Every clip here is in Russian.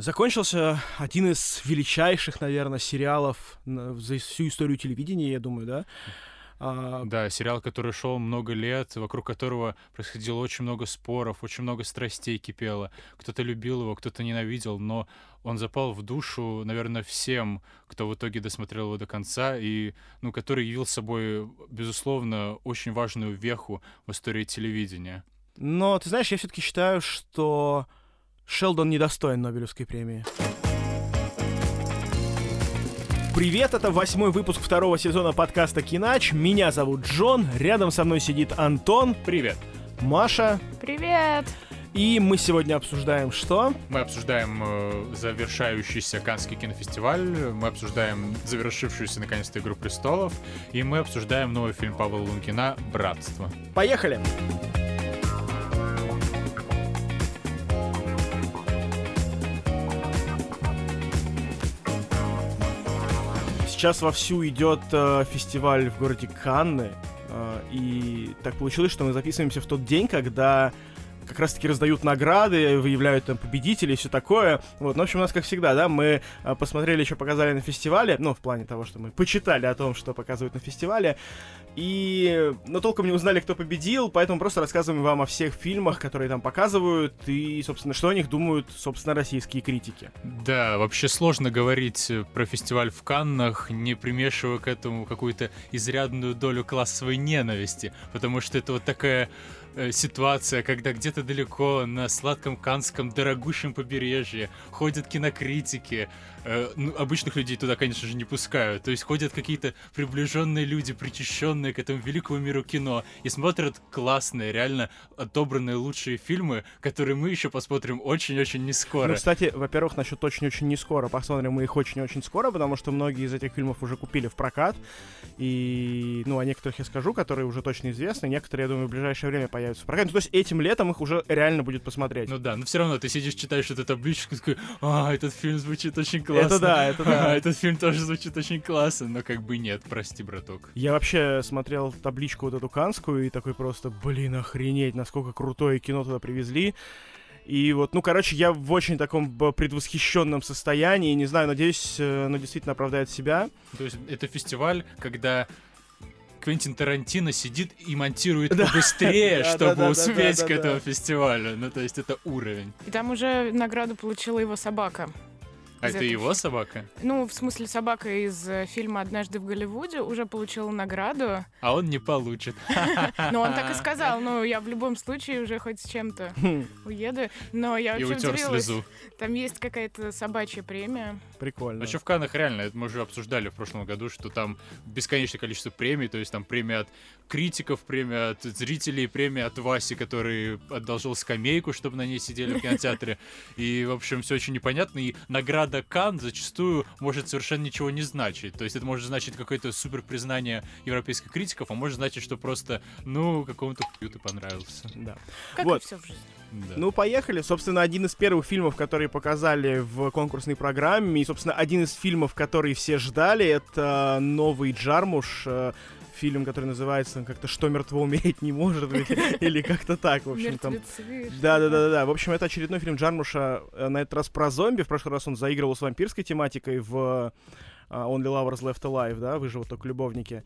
Закончился один из величайших, наверное, сериалов за всю историю телевидения, я думаю, да? А... Да, сериал, который шел много лет, вокруг которого происходило очень много споров, очень много страстей кипело. Кто-то любил его, кто-то ненавидел, но он запал в душу, наверное, всем, кто в итоге досмотрел его до конца, и, ну, который явил собой, безусловно, очень важную веху в истории телевидения. Но, ты знаешь, я все-таки считаю, что Шелдон недостоин Нобелевской премии. Привет, это восьмой выпуск второго сезона подкаста «Кинач». Меня зовут Джон, рядом со мной сидит Антон. Привет. Маша. Привет. И мы сегодня обсуждаем что? Мы обсуждаем э, завершающийся Канский кинофестиваль, мы обсуждаем завершившуюся наконец-то «Игру престолов», и мы обсуждаем новый фильм Павла Лункина «Братство». Поехали! Поехали! Сейчас вовсю идет э, фестиваль в городе Канны. Э, и так получилось, что мы записываемся в тот день, когда как раз-таки раздают награды, выявляют там победителей и все такое. Вот, ну, в общем, у нас, как всегда, да, мы а, посмотрели, что показали на фестивале, ну, в плане того, что мы почитали о том, что показывают на фестивале, и, но толком не узнали, кто победил, поэтому просто рассказываем вам о всех фильмах, которые там показывают, и, собственно, что о них думают, собственно, российские критики. Да, вообще сложно говорить про фестиваль в Каннах, не примешивая к этому какую-то изрядную долю классовой ненависти, потому что это вот такая Э, ситуация, когда где-то далеко на сладком канском дорогущем побережье ходят кинокритики, Э, ну, обычных людей туда, конечно же, не пускают. То есть ходят какие-то приближенные люди, причащенные к этому великому миру кино, и смотрят классные, реально отобранные лучшие фильмы, которые мы еще посмотрим очень-очень не скоро. Ну, кстати, во-первых, насчет очень-очень не скоро. Посмотрим мы их очень-очень скоро, потому что многие из этих фильмов уже купили в прокат. И, ну, о некоторых я скажу, которые уже точно известны. Некоторые, я думаю, в ближайшее время появятся в прокате. Ну, то есть этим летом их уже реально будет посмотреть. Ну да, но все равно ты сидишь, читаешь эту табличку, такой, а, этот фильм звучит очень классно. Это да, это да. Этот фильм тоже звучит очень классно, но как бы нет, прости, браток. Я вообще смотрел табличку вот эту канскую и такой просто, блин, охренеть, насколько крутое кино туда привезли. И вот, ну, короче, я в очень таком предвосхищенном состоянии. Не знаю, надеюсь, э, оно действительно оправдает себя. То есть это фестиваль, когда Квентин Тарантино сидит и монтирует да. побыстрее, чтобы успеть к этому фестивалю. Ну, то есть это уровень. И там уже награду получила его собака. А это его собака? Ну, в смысле, собака из э, фильма «Однажды в Голливуде» уже получила награду. А он не получит. Ну, он так и сказал. Ну, я в любом случае уже хоть с чем-то уеду. Но я очень удивилась. Там есть какая-то собачья премия. Прикольно. А что в Каннах реально, это мы уже обсуждали в прошлом году, что там бесконечное количество премий, то есть там премия от критиков, премия от зрителей, премия от Васи, который одолжил скамейку, чтобы на ней сидели в кинотеатре. И, в общем, все очень непонятно. И награда Кан зачастую может совершенно ничего не значить. То есть это может значить какое-то супер признание европейских критиков, а может значить, что просто, ну, какому-то хую ты понравился. Да. Как вот. и все в жизни. Да. Ну, поехали. Собственно, один из первых фильмов, которые показали в конкурсной программе, и, собственно, один из фильмов, которые все ждали, это новый Джармуш, э, фильм, который называется как-то «Что мертво умереть не может», или как-то так, в общем. там. Да-да-да-да. В общем, это очередной фильм Джармуша, э, на этот раз про зомби. В прошлый раз он заигрывал с вампирской тематикой в э, Only Lovers Left Alive, да, выживут только любовники.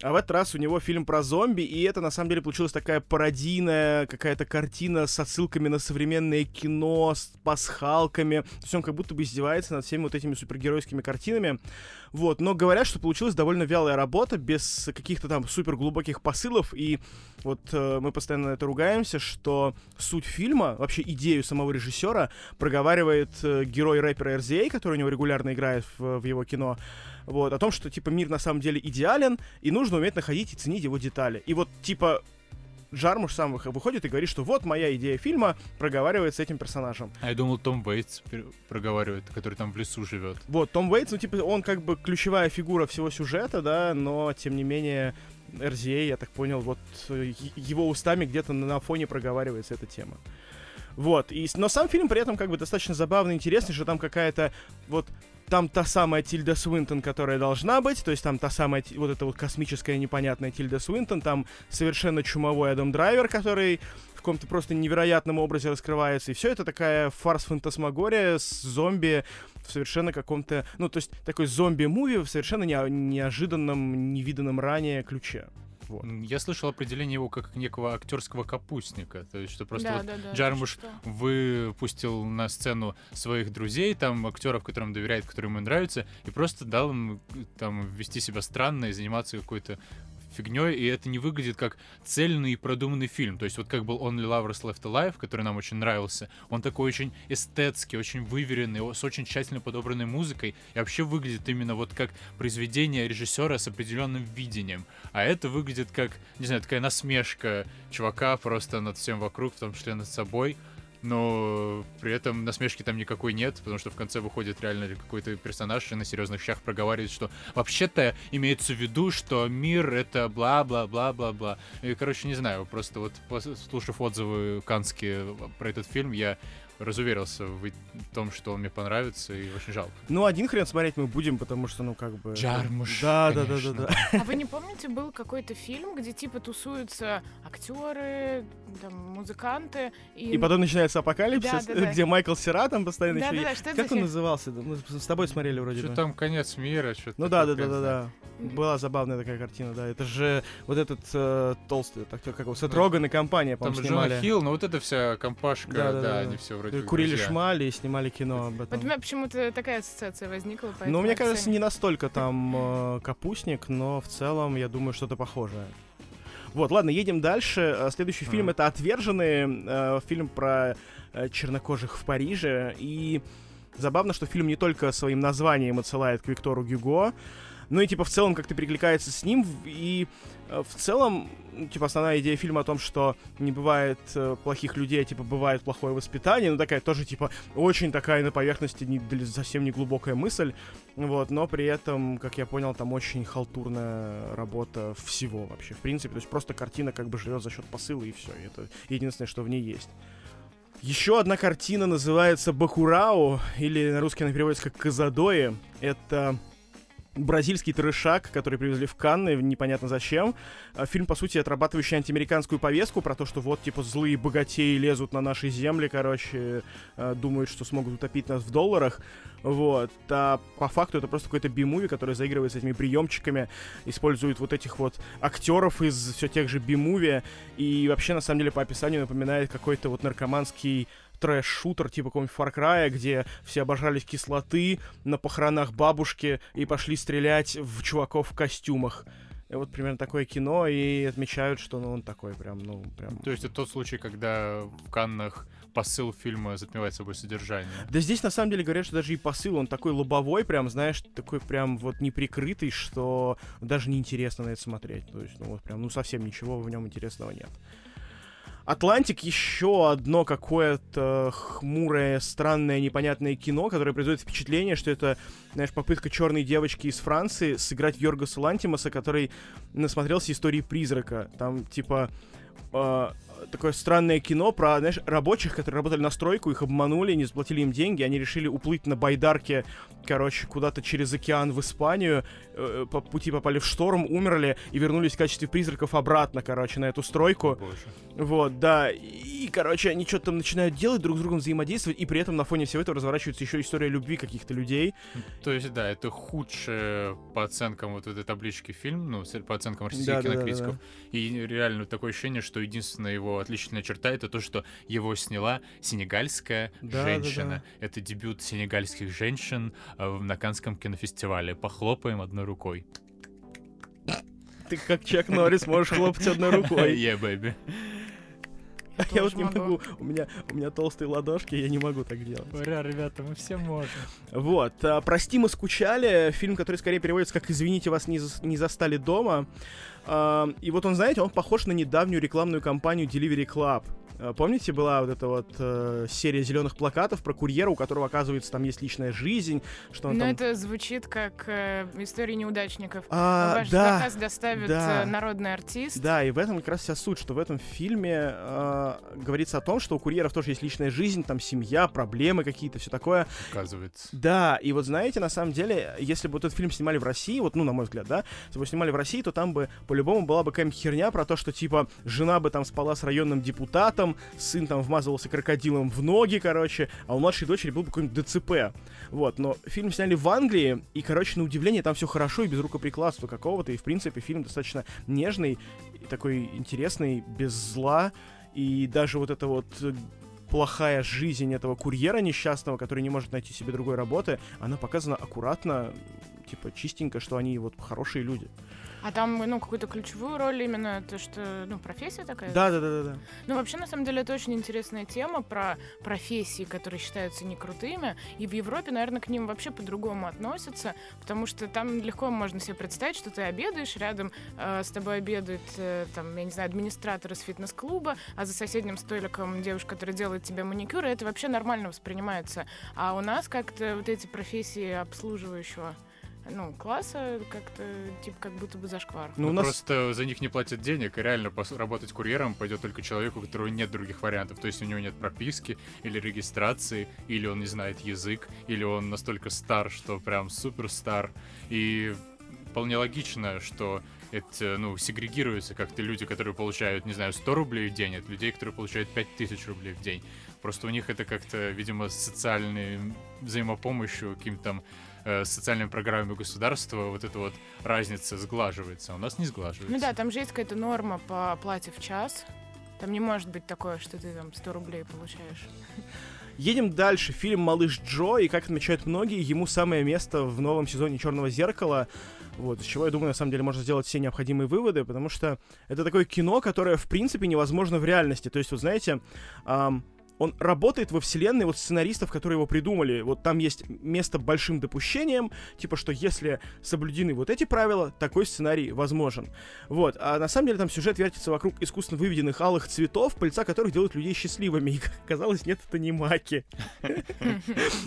А в этот раз у него фильм про зомби, и это на самом деле получилась такая пародийная какая-то картина с отсылками на современное кино, с пасхалками. То есть он как будто бы издевается над всеми вот этими супергеройскими картинами. Вот, но говорят, что получилась довольно вялая работа, без каких-то там супер глубоких посылов, и вот э, мы постоянно на это ругаемся, что суть фильма, вообще идею самого режиссера проговаривает э, герой рэпера RZA, который у него регулярно играет в, в его кино, вот, о том, что, типа, мир на самом деле идеален, и нужно уметь находить и ценить его детали. И вот, типа, Джармуш сам выходит и говорит, что вот моя идея фильма проговаривает с этим персонажем. А я думал, Том Уэйтс проговаривает, который там в лесу живет. Вот, Том Уэйтс, ну, типа, он как бы ключевая фигура всего сюжета, да, но, тем не менее, RZA, я так понял, вот его устами где-то на фоне проговаривается эта тема. Вот, и, но сам фильм при этом как бы достаточно забавный, интересный, что там какая-то вот там та самая Тильда Свинтон, которая должна быть, то есть там та самая, вот эта вот космическая непонятная Тильда Свинтон, там совершенно чумовой Адам Драйвер, который в каком-то просто невероятном образе раскрывается, и все это такая фарс-фантасмагория с зомби в совершенно каком-то, ну, то есть такой зомби-муви в совершенно не, неожиданном, невиданном ранее ключе. Вот. Я слышал определение его как некого актерского капустника. То есть, что просто да, вот да, да, Джармуш выпустил на сцену своих друзей, там, актеров, которым доверяет, которые ему нравятся, и просто дал им там вести себя странно и заниматься какой-то фигней, и это не выглядит как цельный и продуманный фильм. То есть вот как был Only Lovers Left Alive, который нам очень нравился, он такой очень эстетский, очень выверенный, с очень тщательно подобранной музыкой, и вообще выглядит именно вот как произведение режиссера с определенным видением. А это выглядит как, не знаю, такая насмешка чувака просто над всем вокруг, в том числе над собой но при этом насмешки там никакой нет, потому что в конце выходит реально какой-то персонаж и на серьезных щах проговаривает, что вообще-то имеется в виду, что мир это бла-бла-бла-бла-бла. И, короче, не знаю, просто вот слушав отзывы канские про этот фильм, я разуверился в том, что он мне понравится, и очень жалко. Ну, один хрен смотреть мы будем, потому что, ну, как бы... Джармуш, Да, да, да, да, да. А вы не помните, был какой-то фильм, где, типа, тусуются актеры, там, музыканты, и... И потом начинается апокалипсис, да, да, да. где Майкл Сера там постоянно да, еще... Да, да, что как он назывался? Мы с тобой смотрели вроде Что там конец мира, что-то... Ну да, да, да, да, да. Была забавная такая картина, да. Это же вот этот э, толстый актер, как его, Сет Роган и компания, по-моему, снимали. Там Хилл, ну вот эта вся компашка, да, да, да, они все вроде Курили шмали и снимали кино об этом. Вот у меня почему-то такая ассоциация возникла. Ну, мне кажется, не настолько там э, капустник, но в целом, я думаю, что-то похожее. Вот, ладно, едем дальше. Э, следующий mm-hmm. фильм это «Отверженные», э, фильм про э, чернокожих в Париже. И забавно, что фильм не только своим названием отсылает к Виктору Гюго, ну и, типа, в целом как-то перекликается с ним, и э, в целом, типа, основная идея фильма о том, что не бывает э, плохих людей, а, типа, бывает плохое воспитание, ну, такая тоже, типа, очень такая на поверхности не, совсем не глубокая мысль, вот, но при этом, как я понял, там очень халтурная работа всего вообще, в принципе, то есть просто картина как бы живет за счет посыла, и все, это единственное, что в ней есть. Еще одна картина называется «Бакурау», или на русский она переводится как «Казадои». Это бразильский трешак, который привезли в Канны, непонятно зачем. А, фильм, по сути, отрабатывающий антиамериканскую повестку про то, что вот, типа, злые богатеи лезут на наши земли, короче, а, думают, что смогут утопить нас в долларах. Вот. А по факту это просто какой-то би-муви, который заигрывает с этими приемчиками, использует вот этих вот актеров из все тех же би-муви, и вообще, на самом деле, по описанию напоминает какой-то вот наркоманский трэш-шутер типа какого-нибудь Far Cry, где все обожались кислоты на похоронах бабушки и пошли стрелять в чуваков в костюмах. И вот примерно такое кино, и отмечают, что ну, он такой прям, ну, прям... То есть это тот случай, когда в Каннах посыл фильма затмевает собой содержание. Да здесь на самом деле говорят, что даже и посыл, он такой лобовой, прям, знаешь, такой прям вот неприкрытый, что даже неинтересно на это смотреть. То есть, ну вот прям, ну совсем ничего в нем интересного нет. Атлантик еще одно какое-то хмурое, странное, непонятное кино, которое производит впечатление, что это, знаешь, попытка черной девочки из Франции сыграть Йоргаса Лантимаса, который насмотрелся истории призрака. Там, типа, э, такое странное кино про, знаешь, рабочих, которые работали на стройку, их обманули, не заплатили им деньги, они решили уплыть на байдарке, короче, куда-то через океан в Испанию, э, по пути попали в шторм, умерли и вернулись в качестве призраков обратно, короче, на эту стройку. Боже. Вот, да. И, короче, они что-то там начинают делать, друг с другом взаимодействовать, и при этом на фоне всего этого разворачивается еще история любви каких-то людей. То есть, да, это худшее по оценкам вот этой таблички фильм, ну, по оценкам российских да, кинокритиков. Да, да, да. И реально такое ощущение, что единственное его отличительная черта это то, что его сняла сенегальская да, женщина. Да, да. Это дебют сенегальских женщин э, на Канском кинофестивале. Похлопаем одной рукой. Ты как Чак Норрис можешь хлопать одной рукой. Yeah, baby. Я, я вот не могу. могу. У меня, у меня толстые ладошки, я не могу так делать. Ура, ребята, мы все можем. Вот. А, «Прости, мы скучали». Фильм, который скорее переводится как «Извините, вас не, за, не застали дома». А, и вот он, знаете, он похож на недавнюю рекламную кампанию Delivery Club. Э, помните, была вот эта вот э, серия зеленых плакатов про курьера, у которого, оказывается, там есть личная жизнь, что он Но там... это звучит как э, история неудачников. А, Ваш да, заказ доставит да. э, народный артист. Да, и в этом как раз вся суть, что в этом фильме э, говорится о том, что у курьеров тоже есть личная жизнь, там семья, проблемы какие-то, все такое. Оказывается. Да, и вот знаете, на самом деле, если бы вот этот фильм снимали в России, вот, ну, на мой взгляд, да, если бы снимали в России, то там бы по-любому была бы какая-нибудь херня про то, что, типа, жена бы там спала с районным депутатом, сын там вмазывался крокодилом в ноги, короче, а у младшей дочери был бы какой-нибудь ДЦП. Вот, но фильм сняли в Англии, и, короче, на удивление там все хорошо и без рукоприкладства какого-то, и, в принципе, фильм достаточно нежный, такой интересный, без зла, и даже вот это вот э, плохая жизнь этого курьера несчастного, который не может найти себе другой работы, она показана аккуратно, типа чистенько, что они вот хорошие люди. А там, ну, какую-то ключевую роль именно то, что, ну, профессия такая? Да, да, да, да, да. Ну, вообще, на самом деле, это очень интересная тема про профессии, которые считаются некрутыми, и в Европе, наверное, к ним вообще по-другому относятся, потому что там легко можно себе представить, что ты обедаешь, рядом э, с тобой обедает, э, там, я не знаю, администратор из фитнес-клуба, а за соседним столиком девушка, которая делает тебе маникюр, и это вообще нормально воспринимается. А у нас как-то вот эти профессии обслуживающего ну, класса как-то, типа, как будто бы зашквар. Ну, у нас... Просто за них не платят денег, и реально работать курьером пойдет только человеку, у которого нет других вариантов. То есть у него нет прописки или регистрации, или он не знает язык, или он настолько стар, что прям супер стар. И вполне логично, что это, ну, сегрегируется как-то люди, которые получают, не знаю, 100 рублей в день, от людей, которые получают 5000 рублей в день. Просто у них это как-то, видимо, социальной взаимопомощью, каким-то там э, социальными программами государства вот эта вот разница сглаживается, а у нас не сглаживается. Ну да, там же есть какая-то норма по оплате в час. Там не может быть такое, что ты там 100 рублей получаешь. Едем дальше. Фильм «Малыш Джо», и, как отмечают многие, ему самое место в новом сезоне «Черного зеркала». Вот, из чего, я думаю, на самом деле можно сделать все необходимые выводы, потому что это такое кино, которое, в принципе, невозможно в реальности. То есть, вот знаете, эм, он работает во вселенной вот сценаристов, которые его придумали. Вот там есть место большим допущением, типа, что если соблюдены вот эти правила, такой сценарий возможен. Вот. А на самом деле там сюжет вертится вокруг искусственно выведенных алых цветов, пыльца которых делают людей счастливыми. И, как оказалось, нет, это не маки.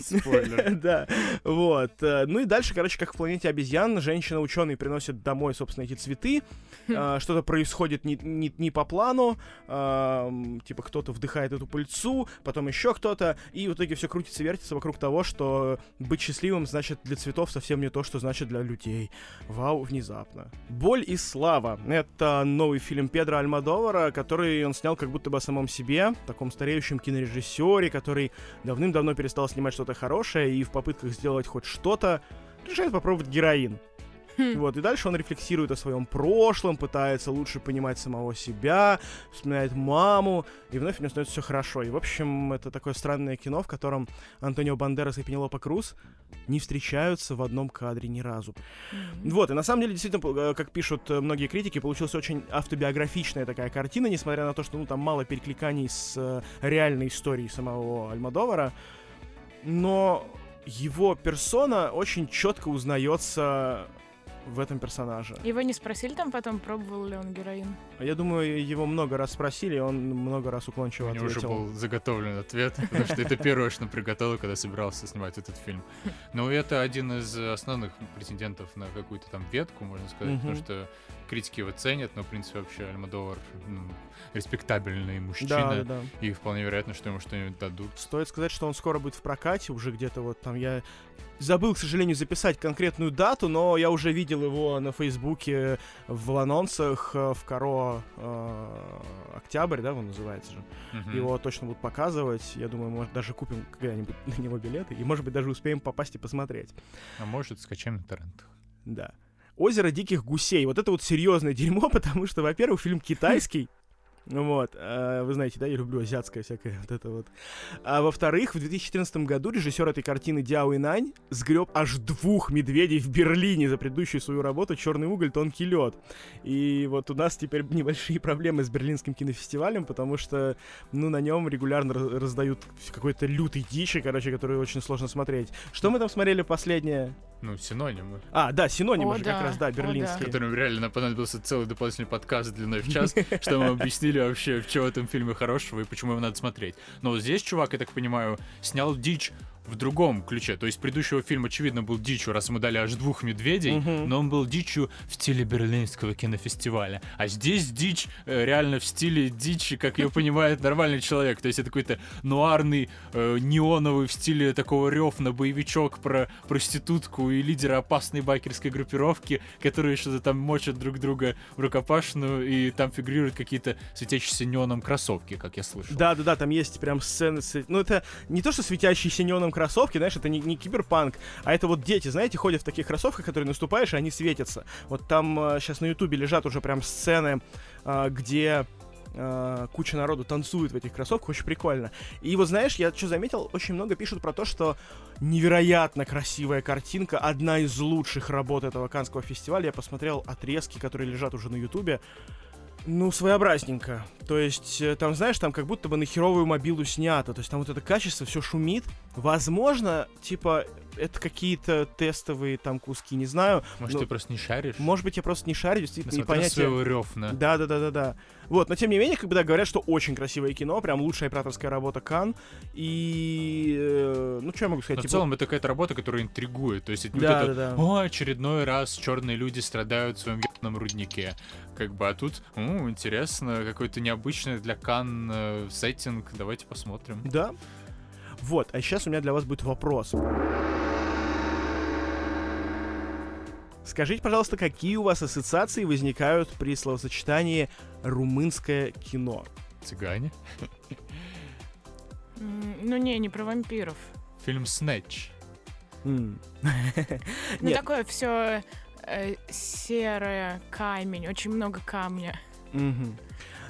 Спойлер. Да. Вот. Ну и дальше, короче, как в планете обезьян, женщина-ученый приносит домой, собственно, эти цветы. А, что-то происходит не, по плану. Типа кто-то вдыхает эту пыльцу, потом еще кто-то, и в итоге все крутится, вертится вокруг того, что быть счастливым значит для цветов совсем не то, что значит для людей. Вау, внезапно. «Боль и слава» — это новый фильм Педро Альмадовара, который он снял как будто бы о самом себе, таком стареющем кинорежиссере, который давным-давно перестал снимать что-то хорошее и в попытках сделать хоть что-то решает попробовать героин. Хм. Вот, и дальше он рефлексирует о своем прошлом, пытается лучше понимать самого себя, вспоминает маму, и вновь у него становится все хорошо. И, в общем, это такое странное кино, в котором Антонио Бандерас и Пенелопа Круз не встречаются в одном кадре ни разу. Mm-hmm. Вот, и на самом деле, действительно, э, как пишут э, многие критики, получилась очень автобиографичная такая картина, несмотря на то, что, ну, там мало перекликаний с э, реальной историей самого Альмадовара. Но его персона очень четко узнается в этом персонаже. Его не спросили там потом, пробовал ли он героин? Я думаю, его много раз спросили, он много раз уклончиво ответил. У него уже был заготовлен ответ, потому что это первое, что он приготовил, когда собирался снимать этот фильм. Но это один из основных претендентов на какую-то там ветку, можно сказать, потому что критики его ценят, но, в принципе, вообще Альмадовар ну, респектабельный мужчина, да, да. и вполне вероятно, что ему что-нибудь дадут. Стоит сказать, что он скоро будет в прокате, уже где-то вот там я забыл, к сожалению, записать конкретную дату, но я уже видел его на Фейсбуке в анонсах э, в Каро э, Октябрь, да, он называется же. Uh-huh. Его точно будут показывать. Я думаю, может, даже купим когда-нибудь на него билеты, и, может быть, даже успеем попасть и посмотреть. А может, скачаем на. Да. «Озеро диких гусей». Вот это вот серьезное дерьмо, потому что, во-первых, фильм китайский, вот, а, вы знаете, да, я люблю азиатское всякое вот это вот. А во-вторых, в 2014 году режиссер этой картины Дяо Инань сгреб аж двух медведей в Берлине за предыдущую свою работу «Черный уголь, тонкий лед». И вот у нас теперь небольшие проблемы с Берлинским кинофестивалем, потому что, ну, на нем регулярно раздают какой-то лютый дичи, короче, которую очень сложно смотреть. Что мы там смотрели последнее? Ну, синонимы. А, да, синонимы О, же да. как раз, да, берлинские. Которым реально понадобился целый дополнительный подкаст длиной в час, чтобы мы объяснили, вообще, что в этом фильме хорошего и почему его надо смотреть. Но вот здесь чувак, я так понимаю, снял дичь в другом ключе. То есть предыдущего фильм, очевидно, был дичью, раз ему дали аж двух медведей, Мгм. но он был дичью в стиле Берлинского кинофестиваля. А здесь дичь э, реально в стиле дичи, как ее понимает нормальный человек. То есть это какой-то нуарный, э, неоновый в стиле такого ревна боевичок про проститутку и лидера опасной байкерской группировки, которые что-то там мочат друг друга в рукопашную, и там фигурируют какие-то светящиеся неоном кроссовки, как я слышал. Да, да, да, там есть прям сцены. с- Ну, это не то, что светящиеся неоном кроссовки, знаешь, это не, не киберпанк, а это вот дети, знаете, ходят в таких кроссовках, которые наступаешь, и они светятся. Вот там сейчас на Ютубе лежат уже прям сцены, а, где а, куча народу танцует в этих кроссовках, очень прикольно. И вот знаешь, я что заметил, очень много пишут про то, что невероятно красивая картинка, одна из лучших работ этого Канского фестиваля. Я посмотрел отрезки, которые лежат уже на Ютубе. Ну, своеобразненько. То есть, э, там, знаешь, там как будто бы на херовую мобилу снято. То есть, там вот это качество, все шумит. Возможно, типа, это какие-то тестовые там куски, не знаю. Может, Ну, ты просто не шаришь? Может быть, я просто не шарю, действительно, на непонятие. своего рёвна. Да, да, да, да, да. Вот, но тем не менее, когда говорят, что очень красивое кино, прям лучшая операторская работа Кан. И. э, ну, что я могу сказать? Но в типа, целом это какая-то работа, которая интригует. То есть это не Да, вот это, да, да. о, очередной раз черные люди страдают в своем ебаном руднике. Как бы, а тут, о, интересно, какой-то необычный для Кан э, сеттинг. Давайте посмотрим. Да. Вот, а сейчас у меня для вас будет вопрос. Скажите, пожалуйста, какие у вас ассоциации возникают при словосочетании «румынское кино»? Цыгане. Ну не, не про вампиров. Фильм Снэч. Ну такое все серое, камень, очень много камня.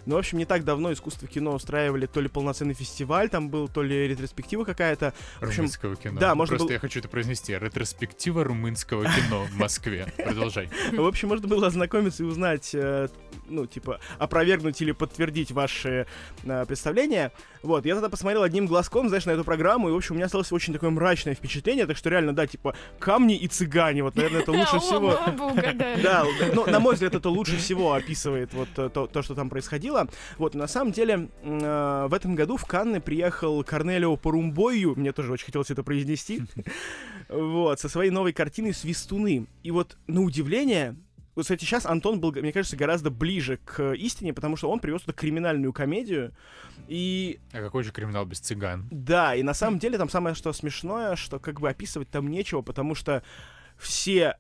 Ну, в общем, не так давно искусство кино устраивали то ли полноценный фестиваль, там был, то ли ретроспектива какая-то. В общем, румынского кино. да, можно Просто было- я хочу это произнести. Ретроспектива румынского кино в Москве. Продолжай. В общем, можно было ознакомиться и узнать, э, ну, типа, опровергнуть или подтвердить ваши э, представления. Вот, я тогда посмотрел одним глазком, знаешь, на эту программу, и, в общем, у меня осталось очень такое мрачное впечатление, так что реально, да, типа, камни и цыгане, вот, наверное, это лучше всего... Да, ну, на мой взгляд, это лучше всего описывает вот э, то, то, что там происходило. Вот, на самом деле, э, в этом году в Канны приехал Корнелио Порумбою, мне тоже очень хотелось это произнести, вот, со своей новой картиной «Свистуны». И вот, на удивление, вот, кстати, сейчас Антон был, мне кажется, гораздо ближе к истине, потому что он привез туда криминальную комедию, и А какой же криминал без цыган? да, и на самом деле там самое что смешное, что как бы описывать там нечего, потому что все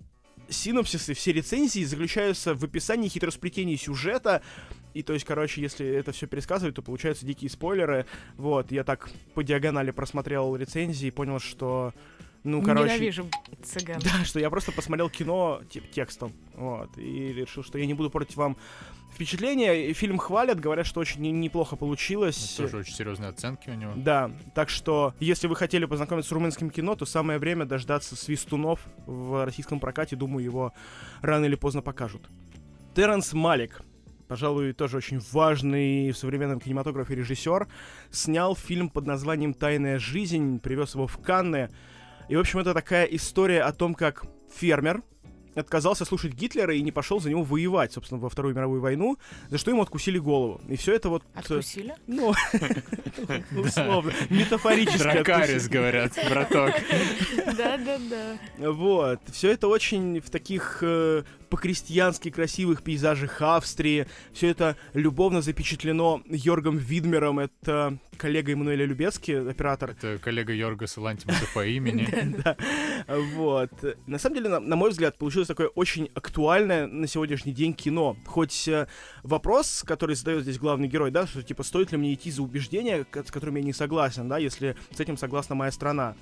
синопсисы, все рецензии заключаются в описании хитросплетений сюжета. И то есть, короче, если это все пересказывать, то получаются дикие спойлеры. Вот, я так по диагонали просмотрел рецензии и понял, что ну, короче... Ненавижу цыган. Да, что я просто посмотрел кино тип, текстом, вот, и решил, что я не буду портить вам впечатление. Фильм хвалят, говорят, что очень не- неплохо получилось. Ну, Тоже очень серьезные оценки у него. Да, так что, если вы хотели познакомиться с румынским кино, то самое время дождаться свистунов в российском прокате. Думаю, его рано или поздно покажут. Терренс Малик, пожалуй, тоже очень важный в современном кинематографе режиссер, снял фильм под названием «Тайная жизнь», привез его в Канны. И, в общем, это такая история о том, как фермер отказался слушать Гитлера и не пошел за него воевать, собственно, во Вторую мировую войну, за что ему откусили голову. И все это вот... э, Откусили? ну, условно, метафорически. Дракарис, говорят, браток. Да-да-да. Вот. Все это очень в таких э, по-крестьянски красивых пейзажах Австрии. Все это любовно запечатлено Йоргом Видмером. Это коллега Эммануэля Любецки, оператор. Это коллега Йоргаса Лантимуса по имени. Да. Вот. На самом деле, на мой взгляд, получилось такое очень актуальное на сегодняшний день кино. Хоть э, вопрос, который задает здесь главный герой, да, что типа стоит ли мне идти за убеждения, с которыми я не согласен, да, если с этим согласна моя страна.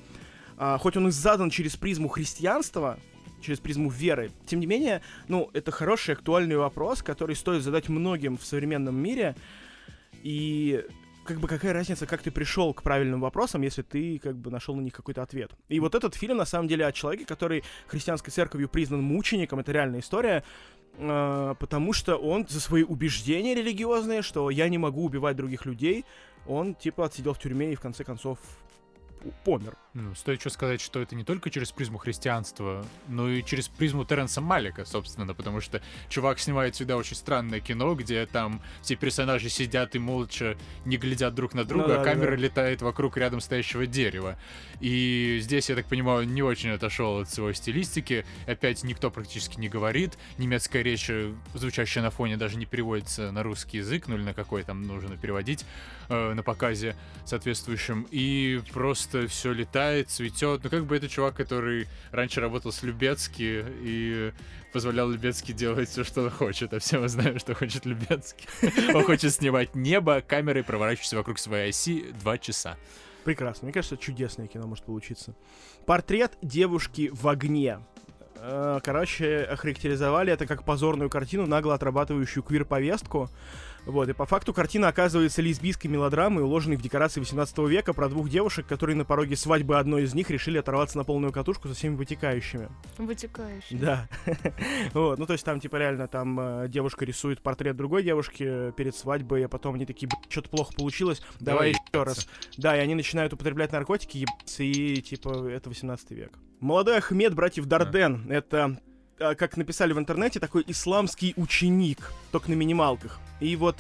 А, хоть он и задан через призму христианства, через призму веры, тем не менее, ну, это хороший актуальный вопрос, который стоит задать многим в современном мире. И как бы какая разница, как ты пришел к правильным вопросам, если ты как бы нашел на них какой-то ответ. И вот этот фильм на самом деле о человеке, который христианской церковью признан мучеником, это реальная история, э, потому что он за свои убеждения религиозные, что я не могу убивать других людей, он типа отсидел в тюрьме и в конце концов помер. Ну, стоит еще сказать, что это не только через призму христианства, но и через призму Теренса Малика, собственно, потому что чувак снимает всегда очень странное кино, где там все персонажи сидят и молча не глядят друг на друга, Ну а да, камера да. летает вокруг рядом стоящего дерева. И здесь, я так понимаю, он не очень отошел от своей стилистики. Опять никто практически не говорит. Немецкая речь, э, звучащая на фоне, даже не переводится на русский язык, ну или на какой там нужно переводить э, на показе соответствующем. И просто все летает, цветет. Ну как бы это чувак, который раньше работал с Любецки и позволял Любецки делать все, что он хочет. А все мы знаем, что хочет Любецкий. Он хочет снимать небо камерой, проворачиваясь вокруг своей оси два часа. Прекрасно. Мне кажется, чудесное кино может получиться. Портрет девушки в огне. Э, Короче, охарактеризовали это как позорную картину, нагло отрабатывающую квир-повестку. Вот, и по факту картина оказывается лесбийской мелодрамой, уложенной в декорации 18 века про двух девушек, которые на пороге свадьбы одной из них решили оторваться на полную катушку со всеми вытекающими. Вытекающий. Да. вот, ну то есть там типа реально там э, девушка рисует портрет другой девушки э, перед свадьбой, а потом они такие, что-то плохо получилось, давай, еще раз. Да, и они начинают употреблять наркотики, ебаться, и типа это 18 век. Молодой Ахмед братьев Дарден, это как написали в интернете, такой исламский ученик, только на минималках. И вот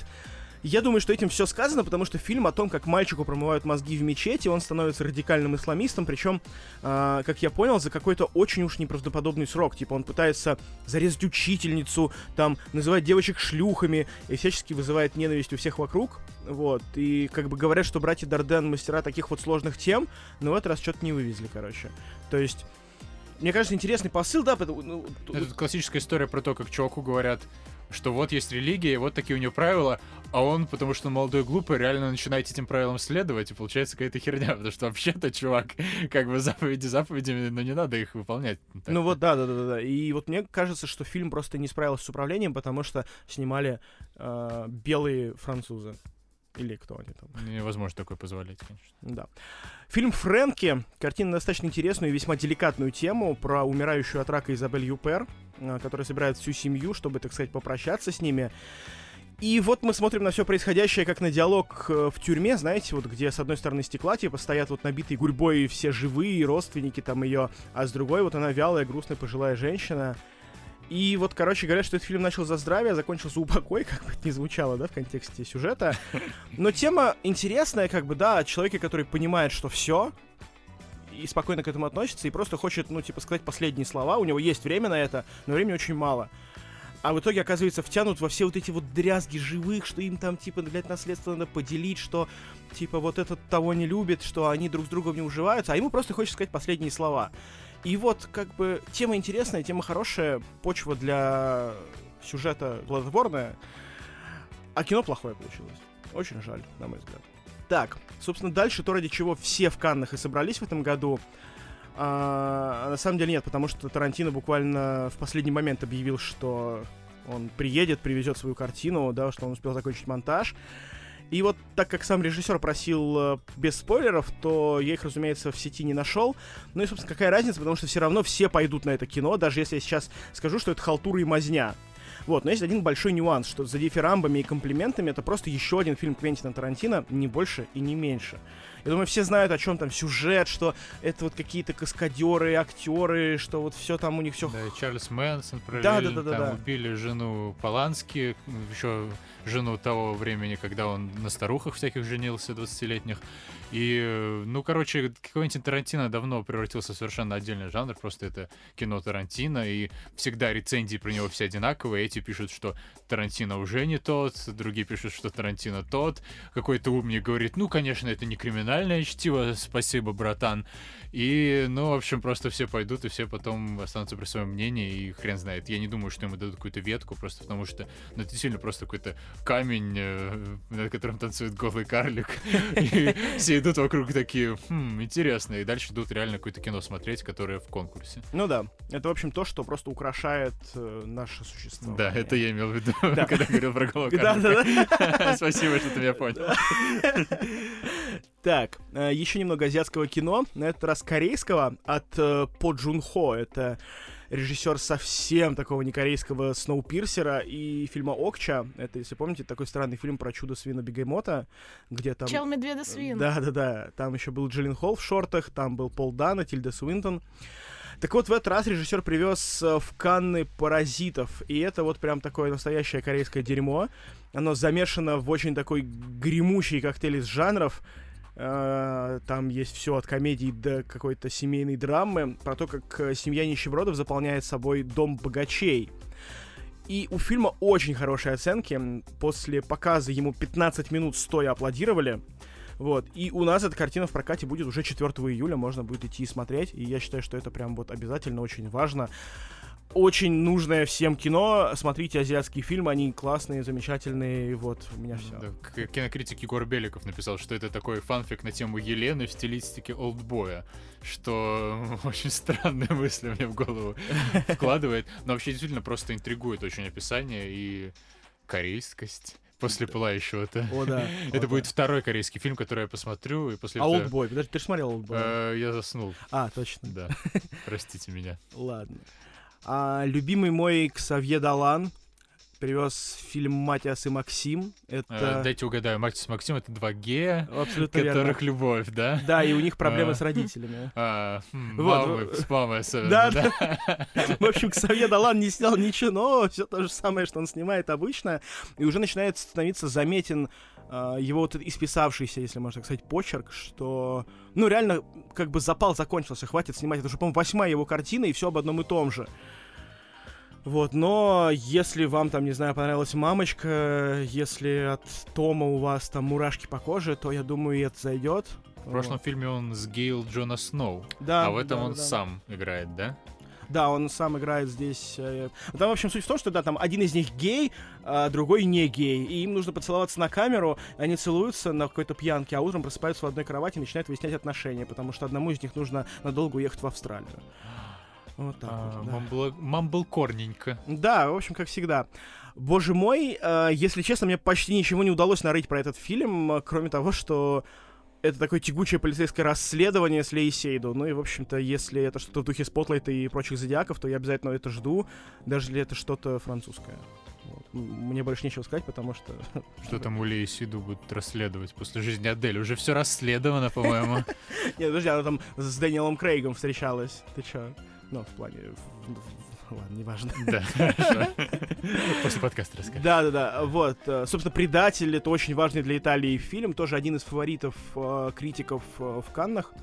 я думаю, что этим все сказано, потому что фильм о том, как мальчику промывают мозги в мечети, он становится радикальным исламистом, причем, а, как я понял, за какой-то очень уж неправдоподобный срок. Типа он пытается зарезать учительницу, там, называть девочек шлюхами, и всячески вызывает ненависть у всех вокруг. Вот, и как бы говорят, что братья Дарден мастера таких вот сложных тем, но в этот раз что-то не вывезли, короче. То есть, мне кажется, интересный посыл, да, потому, ну, Это классическая история про то, как чуваку говорят, что вот есть религия, вот такие у него правила, а он, потому что он молодой и глупый, реально начинает этим правилам следовать, и получается какая-то херня, потому что вообще-то, чувак, как бы заповеди заповедями, но не надо их выполнять. Так. Ну вот, да, да, да, да, да. И вот мне кажется, что фильм просто не справился с управлением, потому что снимали э, белые французы. Или кто они там. Невозможно такое позволять, конечно. Да. Фильм «Фрэнки». Картина на достаточно интересную и весьма деликатную тему про умирающую от рака Изабель Юпер, э, которая собирает всю семью, чтобы, так сказать, попрощаться с ними. И вот мы смотрим на все происходящее, как на диалог э, в тюрьме, знаете, вот где с одной стороны стекла, типа, стоят вот набитые гурьбой все живые родственники там ее, а с другой вот она вялая, грустная пожилая женщина. И вот, короче говоря, что этот фильм начал за здравие, закончился за упокой, как бы это ни звучало, да, в контексте сюжета. Но тема интересная, как бы, да, о человеке, который понимает, что все, и спокойно к этому относится, и просто хочет, ну, типа, сказать последние слова. У него есть время на это, но времени очень мало. А в итоге, оказывается, втянут во все вот эти вот дрязги живых, что им там, типа, блядь, наследство надо поделить, что, типа, вот этот того не любит, что они друг с другом не уживаются, а ему просто хочется сказать последние слова. И вот, как бы, тема интересная, тема хорошая, почва для сюжета плодотворная, а кино плохое получилось. Очень жаль, на мой взгляд. Так, собственно, дальше то, ради чего все в Каннах и собрались в этом году, а, на самом деле нет, потому что Тарантино буквально в последний момент объявил, что он приедет, привезет свою картину, да, что он успел закончить монтаж. И вот так как сам режиссер просил э, без спойлеров, то я их, разумеется, в сети не нашел. Ну и, собственно, какая разница, потому что все равно все пойдут на это кино, даже если я сейчас скажу, что это халтура и мазня. Вот, но есть один большой нюанс, что за дифирамбами и комплиментами это просто еще один фильм Квентина Тарантино, не больше и не меньше. Я думаю, все знают, о чем там сюжет, что это вот какие-то каскадеры, актеры, что вот все там у них все. Да, Чарльз Мэнсон провели, Да, да, да, да, там да. убили жену Полански, еще жену того времени, когда он на старухах всяких женился, 20-летних. И, э, ну, короче, Квентин Тарантино давно превратился в совершенно отдельный жанр, просто это кино Тарантино, и всегда рецензии про него все одинаковые. Эти пишут, что Тарантино уже не тот, другие пишут, что Тарантино тот. Какой-то умник говорит, ну, конечно, это не криминальное чтиво, спасибо, братан. И, ну, в общем, просто все пойдут, и все потом останутся при своем мнении, и хрен знает. Я не думаю, что ему дадут какую-то ветку, просто потому что, ну, это действительно просто какой-то камень, э, над которым танцует голый карлик. И все идут вокруг такие, хм, интересно. И дальше идут реально какое-то кино смотреть, которое в конкурсе. Ну да, это, в общем, то, что просто украшает э, наше существо. Да, это я имел в виду, Да. когда говорил про голого карлика. да, да. Спасибо, что ты меня понял. Так, э, еще немного азиатского кино, на этот раз корейского, от э, По Джун Хо. Это режиссер совсем такого некорейского Сноупирсера и фильма Окча. Это, если помните, такой странный фильм про чудо свина Бегемота, где там... Чел медведа свин. Да-да-да, там еще был Джиллин Холл в шортах, там был Пол Дана, Тильда Свинтон. Так вот, в этот раз режиссер привез э, в Канны «Паразитов», и это вот прям такое настоящее корейское дерьмо. Оно замешано в очень такой гремучий коктейль из жанров, там есть все от комедии до какой-то семейной драмы про то, как э, семья нищебродов заполняет собой дом богачей. И у фильма очень хорошие оценки. После показа ему 15 минут стоя аплодировали. Вот. И у нас эта картина в прокате будет уже 4 июля. Можно будет идти и смотреть. И я считаю, что это прям вот обязательно очень важно очень нужное всем кино. Смотрите азиатские фильмы, они классные, замечательные. Вот, у меня все. Да, кинокритик Егор Беликов написал, что это такой фанфик на тему Елены в стилистике олдбоя. Что очень странные мысли мне в голову вкладывает. Но вообще действительно просто интригует очень описание и корейскость после пылающего-то. О, да. Это будет второй корейский фильм, который я посмотрю, и после А Олдбой, подожди, ты же смотрел Олдбой? Э, я заснул. А, точно. Да, простите меня. Ладно. А, любимый мой Ксавье Далан привез фильм «Матиас и Максим». Это... А, дайте угадаю, Матиас и Максим — это два гея, Абсолютно которых верно. любовь, да? Да, и у них проблемы А. с родителями. А, хм, Вот, мамы, с мамой особенно, Да, да? В общем, Ксавье Далан не снял ничего, но все то же самое, что он снимает обычно. И уже начинает становиться заметен его вот исписавшийся, если можно так сказать, почерк, что, ну, реально, как бы запал закончился, хватит снимать. Это уже, по-моему, восьмая его картина, и все об одном и том же. Вот, но если вам там, не знаю, понравилась мамочка, если от Тома у вас там мурашки по коже, то я думаю, и это зайдет. В прошлом фильме он с Гейл Джона Сноу, Да, а в этом да, он да. сам играет, да? Да, он сам играет здесь. э, Там, в общем, суть в том, что да, там один из них гей, а другой не гей. И им нужно поцеловаться на камеру. Они целуются на какой-то пьянке, а утром просыпаются в одной кровати и начинают выяснять отношения, потому что одному из них нужно надолго уехать в Австралию. Вот так А, вот, да. мамбл- Мамблкорненько. Да, в общем, как всегда. Боже мой, э, если честно, мне почти ничего не удалось нарыть про этот фильм, э, кроме того, что это такое тягучее полицейское расследование с Лей Сейду. Ну и, в общем-то, если это что-то в духе Спотлайта и прочих зодиаков, то я обязательно это жду, даже если это что-то французское. Вот. Мне больше нечего сказать, потому что... Что там у Леи Сиду будут расследовать после жизни Адель? Уже все расследовано, по-моему. Нет, подожди, она там с Дэниелом Крейгом встречалась. Ты чё? Ну, в плане... Ладно, неважно. Да, хорошо. После подкаста расскажешь. Да, да, да. Вот. э, Собственно, предатель это очень важный для Италии фильм. Тоже один из фаворитов э, критиков э, в Каннах.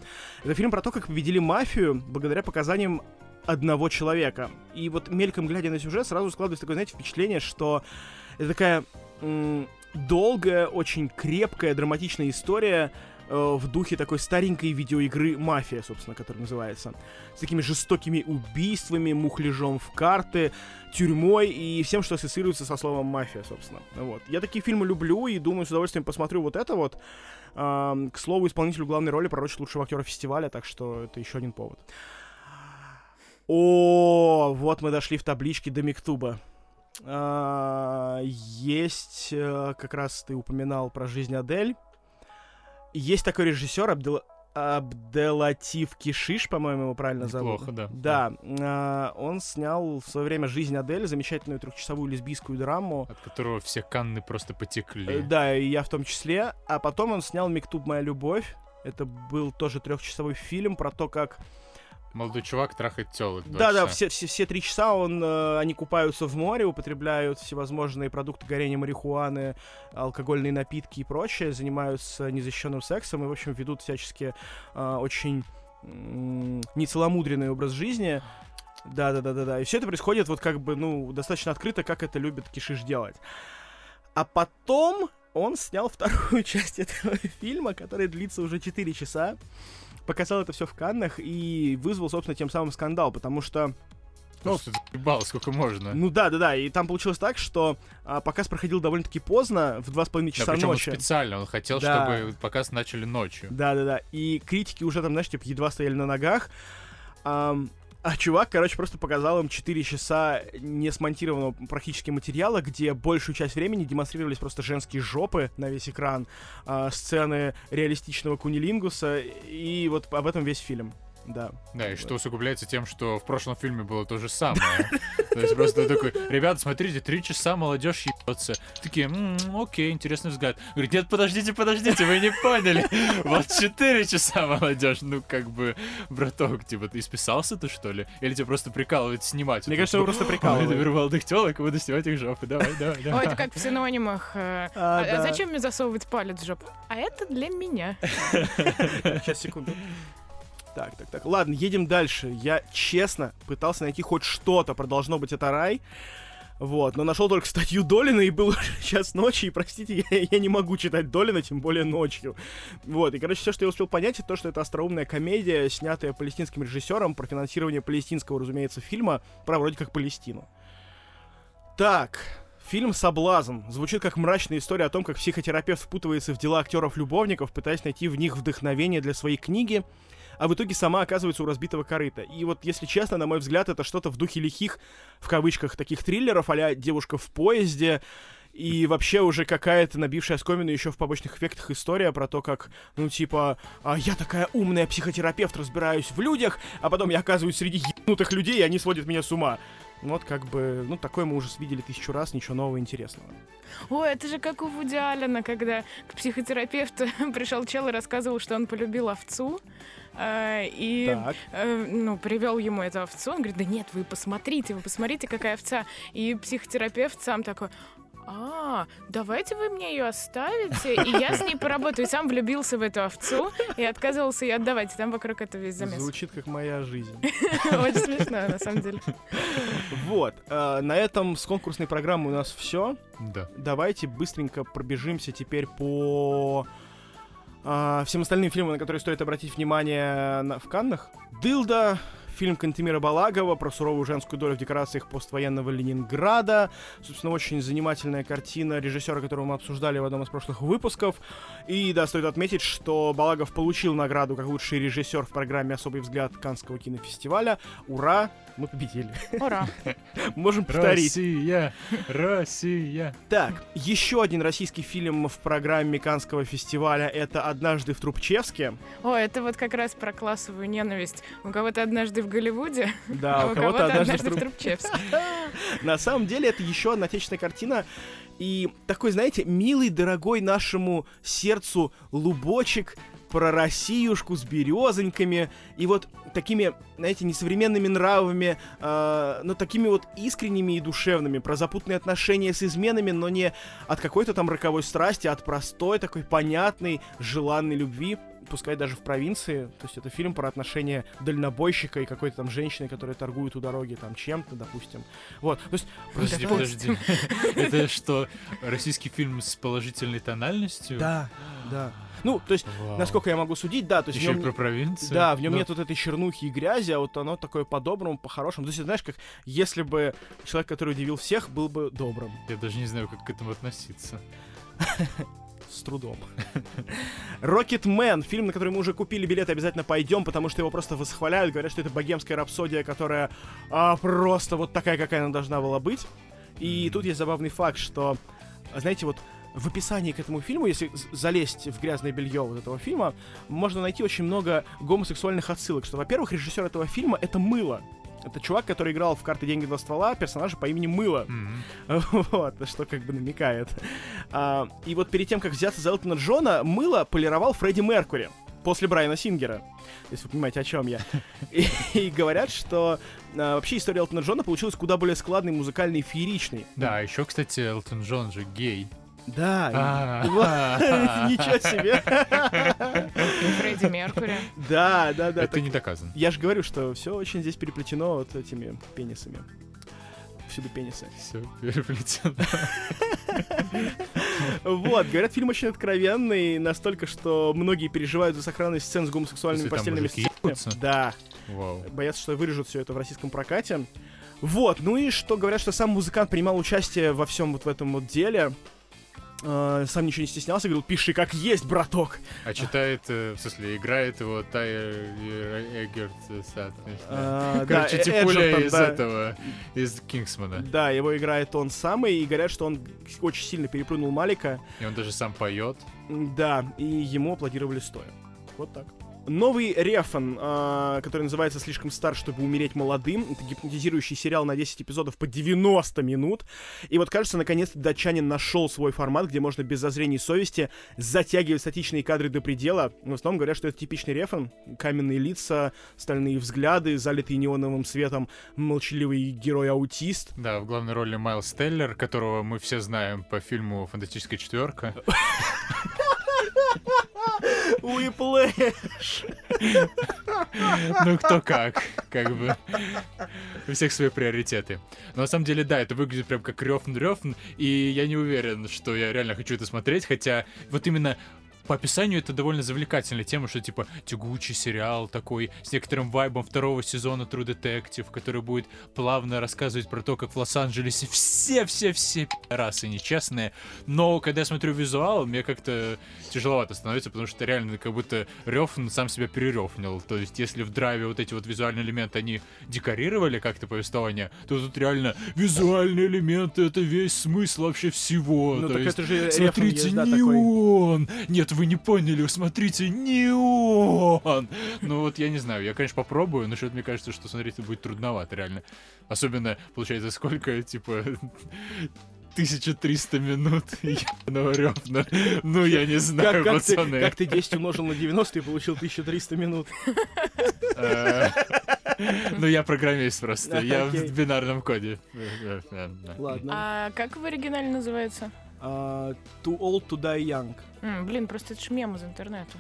Это фильм про то, как победили мафию благодаря показаниям одного человека. И вот мельком глядя на сюжет, сразу складывается такое, знаете, впечатление, что это такая долгая, очень крепкая, драматичная история э, в духе такой старенькой видеоигры «Мафия», собственно, которая называется. С такими жестокими убийствами, мухляжом в карты, тюрьмой и всем, что ассоциируется со словом «мафия», собственно. Вот. Я такие фильмы люблю и думаю, с удовольствием посмотрю вот это вот. К слову, исполнителю главной роли пророчит лучшего актера фестиваля, так что это еще один повод. О, вот мы дошли в табличке до Мектуба. А, Есть, э, как раз ты упоминал про жизнь Адель. Есть такой режиссер Абдел... Абделатив Кишиш, по-моему, его правильно зовут. Неплохо, да. Да, а, он снял в свое время «Жизнь Адель», замечательную трехчасовую лесбийскую драму. От которого все канны просто Э, потекли. Да, и я в том числе. А потом он снял «Мектуб. Моя любовь». Это был тоже трехчасовой фильм про то, как Молодой чувак трахает телок. Да, да, все, все, все три часа он, э, они купаются в море, употребляют всевозможные продукты горения марихуаны, алкогольные напитки и прочее, занимаются незащищенным сексом и, в общем, ведут всячески э, очень м, нецеломудренный образ жизни. Да, да, да, да, да. И все это происходит вот как бы, ну, достаточно открыто, как это любит Кишиш делать. А потом он снял вторую часть этого фильма, которая длится уже 4 часа. Показал это все в Каннах и вызвал, собственно, тем самым скандал, потому что Ну, что ты заебал, сколько можно. ну да, да, да, и там получилось так, что а, показ проходил довольно-таки поздно, в два с половиной да, часа он ночи. специально, он хотел, Да. чтобы показ начали ночью. Да, да, да. И критики уже там, знаешь, типа, едва стояли на ногах. Ам, А чувак, короче, просто показал им 4 часа не смонтированного практически материала, где большую часть времени демонстрировались просто женские жопы на весь экран, э, сцены реалистичного кунилингуса, и вот об этом весь фильм. Да. Да, и что усугубляется тем, что в прошлом фильме было то же самое. То есть просто такой, ребята, смотрите, три часа молодежь ебется. Такие, окей, интересный взгляд. Говорит, нет, подождите, подождите, вы не поняли. Вот четыре часа молодежь. Ну, как бы, браток, типа, ты исписался ты, что ли? Или тебе просто прикалывает снимать? Мне кажется, вы просто прикалываете. Я беру молодых телок, буду снимать их жопы. Давай, давай, давай. Ой, это как в синонимах. Э, а, а зачем мне засовывать палец в жопу? А это для меня. Сейчас, секунду. Так, так, так. Ладно, едем дальше. Я честно пытался найти хоть что-то про «Должно быть это рай». Вот, но нашел только статью Долина, и был час ночи, и, простите, я, я не могу читать Долина, тем более ночью. Вот, и, короче, все, что я успел понять, это то, что это остроумная комедия, снятая палестинским режиссером про финансирование палестинского, разумеется, фильма про вроде как Палестину. Так, Фильм «Соблазн» звучит как мрачная история о том, как психотерапевт впутывается в дела актеров-любовников, пытаясь найти в них вдохновение для своей книги, а в итоге сама оказывается у разбитого корыта. И вот, если честно, на мой взгляд, это что-то в духе лихих, в кавычках, таких триллеров, а «Девушка в поезде», и вообще уже какая-то набившая скомину еще в побочных эффектах история про то, как, ну, типа, а, я такая умная психотерапевт, разбираюсь в людях, а потом я оказываюсь среди ебнутых людей, и они сводят меня с ума. Вот как бы, ну, такое мы уже видели тысячу раз, ничего нового интересного. Ой, это же как у Вуди Аллена, когда к психотерапевту пришел чел и рассказывал, что он полюбил овцу, и э, ну, привел ему эту овцу. Он говорит, да нет, вы посмотрите, вы посмотрите, какая овца. И психотерапевт сам такой, а, давайте вы мне ее оставите, и я с ней поработаю. И сам влюбился в эту овцу и отказывался ее отдавать. И там вокруг этого весь замес. Звучит как моя жизнь. Очень смешно, на самом деле. Вот, э, на этом с конкурсной программой у нас все. Да. Давайте быстренько пробежимся теперь по э, всем остальным фильмам, на которые стоит обратить внимание в Каннах. Дылда, фильм Кантемира Балагова про суровую женскую долю в декорациях поствоенного Ленинграда. Собственно, очень занимательная картина режиссера, которого мы обсуждали в одном из прошлых выпусков. И да, стоит отметить, что Балагов получил награду как лучший режиссер в программе «Особый взгляд» Канского кинофестиваля. Ура! Мы победили. Ура! Можем повторить. Россия! Россия! Так, еще один российский фильм в программе Канского фестиваля — это «Однажды в Трубчевске». О, это вот как раз про классовую ненависть. У кого-то однажды в Голливуде, да, а у кого-то однажды, однажды в Трубчевске. На самом деле это еще одна отечественная картина, и такой, знаете, милый, дорогой нашему сердцу лубочек про Россиюшку с березоньками и вот такими, знаете, несовременными нравами, э, но такими вот искренними и душевными, про запутанные отношения с изменами, но не от какой-то там роковой страсти, а от простой, такой понятной, желанной любви пускай даже в провинции. То есть это фильм про отношения дальнобойщика и какой-то там женщины, которая торгует у дороги там чем-то, допустим. Вот. То есть... Подожди, подожди. Это что, российский фильм с положительной тональностью? Да, да. Ну, то есть, Вау. насколько я могу судить, да, то есть... Еще нем, про провинцию? Да, в нем Но... нет вот этой чернухи и грязи, а вот оно такое по-доброму, по-хорошему. То есть, знаешь, как если бы человек, который удивил всех, был бы добрым. Я даже не знаю, как к этому относиться. с трудом. Рокетмен, фильм, на который мы уже купили билеты, обязательно пойдем, потому что его просто восхваляют, говорят, что это богемская рапсодия, которая а, просто вот такая, какая она должна была быть. И тут есть забавный факт, что, знаете, вот в описании к этому фильму, если залезть в грязное белье вот этого фильма, можно найти очень много гомосексуальных отсылок. Что, во-первых, режиссер этого фильма это мыло. Это чувак, который играл в карты деньги два ствола персонажа по имени Мыло. Mm-hmm. Вот, что как бы намекает. А, и вот перед тем, как взяться за Элтона Джона, Мыло полировал Фредди Меркури после Брайана Сингера, если вы понимаете, о чем я. И, и говорят, что а, вообще история Элтона Джона получилась куда более складной, музыкальной и фееричной. Да, еще, кстати, Элтон Джон же гей. Да. А. Ничего себе. Фредди Меркури. Да, да, да. Это не доказано. Я же говорю, что все очень здесь переплетено вот этими пенисами. Всюду пенисы. Все переплетено. Вот, говорят, фильм очень откровенный, настолько, что многие переживают за сохранность сцен с гомосексуальными постельными сценами. Да. Боятся, что вырежут все это в российском прокате. Вот, ну и что говорят, что сам музыкант принимал участие во всем вот в этом вот деле. Э, сам ничего не стеснялся, говорил, пиши как есть, браток. А читает, э, в смысле, играет его Тайер Эггерт Сат. А, Короче, Э- типуля из этого, из Кингсмана. Да, его играет он самый, и говорят, что он очень сильно перепрыгнул Малика. И он даже сам поет. Да, и ему аплодировали стоя. Вот так. Новый Рефан, а, который называется «Слишком стар, чтобы умереть молодым». Это гипнотизирующий сериал на 10 эпизодов по 90 минут. И вот, кажется, наконец-то датчанин нашел свой формат, где можно без зазрений совести затягивать статичные кадры до предела. В основном говорят, что это типичный Рефан. Каменные лица, стальные взгляды, залитые неоновым светом, молчаливый герой-аутист. Да, в главной роли Майлз Теллер, которого мы все знаем по фильму «Фантастическая четверка». Whiplash! Ну, кто как, как бы. У всех свои приоритеты. Но на самом деле, да, это выглядит прям как Рефн-Рефн, и я не уверен, что я реально хочу это смотреть, хотя вот именно по описанию это довольно завлекательная тема, что типа тягучий сериал такой с некоторым vibe ом второго сезона True Detective, который будет плавно рассказывать про то, как в Лос-Анджелесе все-все-все расы нечестные. Но когда я смотрю визуал, мне как-то тяжеловато становится, потому что реально как будто Рёфн сам себя перерёфнил. То есть если в драйве вот эти вот визуальные элементы, они декорировали как-то повествование, то тут реально визуальные элементы — это весь смысл вообще всего. Ну То так есть это же Смотрите, есть, да, такой. неон! Нет, вы не поняли, смотрите, неон! Ну вот я не знаю, я, конечно, попробую, но что-то мне кажется, что смотреть это будет трудновато, реально. Особенно, получается, сколько, типа, 1300 минут ебаного рёвна. Ну, я не знаю, Как, как, ты, пацаны. как ты 10 умножил на 90 и получил 1300 минут? Э, Ну, я программист просто, я в бинарном коде. Ладно. А как в оригинале называется? А, too old to die young. М, блин, просто это ж мем из интернета.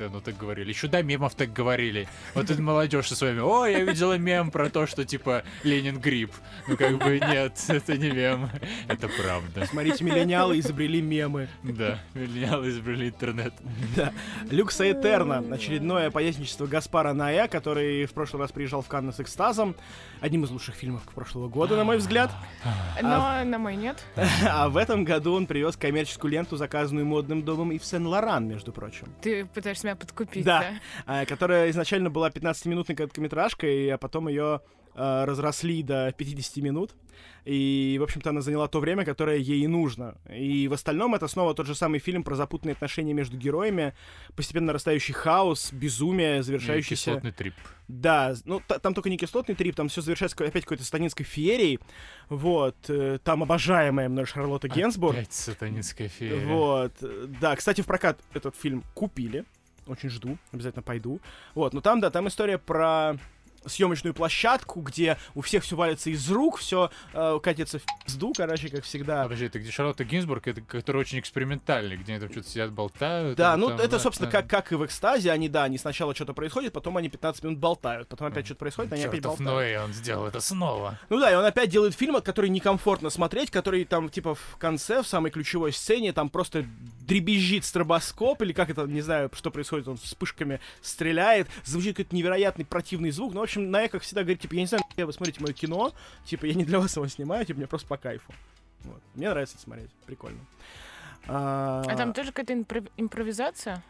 Да, ну так говорили. Еще до мемов так говорили. Вот это молодежь со своими. О, я видела мем про то, что типа Ленин гриб. Ну как бы нет, это не мем. Это правда. Смотрите, миллениалы изобрели мемы. Да, миллениалы изобрели интернет. Да. Люкса Этерна. Очередное поясничество Гаспара Ная, который в прошлый раз приезжал в Канны с экстазом. Одним из лучших фильмов прошлого года, на мой взгляд. Но на мой нет. А в этом году он привез коммерческую ленту, заказанную модным домом и в Сен-Лоран, между прочим. Ты пытаешься меня подкупить, Да. да? а, которая изначально была 15-минутной короткометражкой, а потом ее а, разросли до 50 минут. И, в общем-то, она заняла то время, которое ей и нужно. И в остальном это снова тот же самый фильм про запутанные отношения между героями, постепенно нарастающий хаос, безумие, И завершающийся... Кислотный трип. Да, ну та- там только не кислотный трип, там все завершается опять какой-то станинской феерией. Вот, э, там обожаемая мной Шарлотта Генсбур. Опять сатанинская фея. Вот. Да, кстати, в прокат этот фильм купили. Очень жду, обязательно пойду. Вот, но там, да, там история про съемочную площадку, где у всех все валится из рук, все катится в пизду, короче, как всегда. подожди, это где Шарлотта Гинзбург, это который очень экспериментальный, где они там что-то сидят, болтают. Да, ну там, это, да, собственно, да. как, как и в экстазе, они, да, они сначала что-то происходит, потом они 15 минут болтают, потом опять что-то происходит, они опять Чёртов болтают. Ноэ, он сделал это снова. Ну да, и он опять делает фильм, от который некомфортно смотреть, который там, типа, в конце, в самой ключевой сцене, там просто дребезжит стробоскоп, или как это, не знаю, что происходит, он вспышками стреляет, звучит какой-то невероятный противный звук. В общем, на как всегда говорит, типа, я не знаю, вы смотрите мое кино, типа, я не для вас его снимаю, типа, мне просто по кайфу. Вот. Мне нравится это смотреть, прикольно. А, А там тоже какая-то импро- импровизация?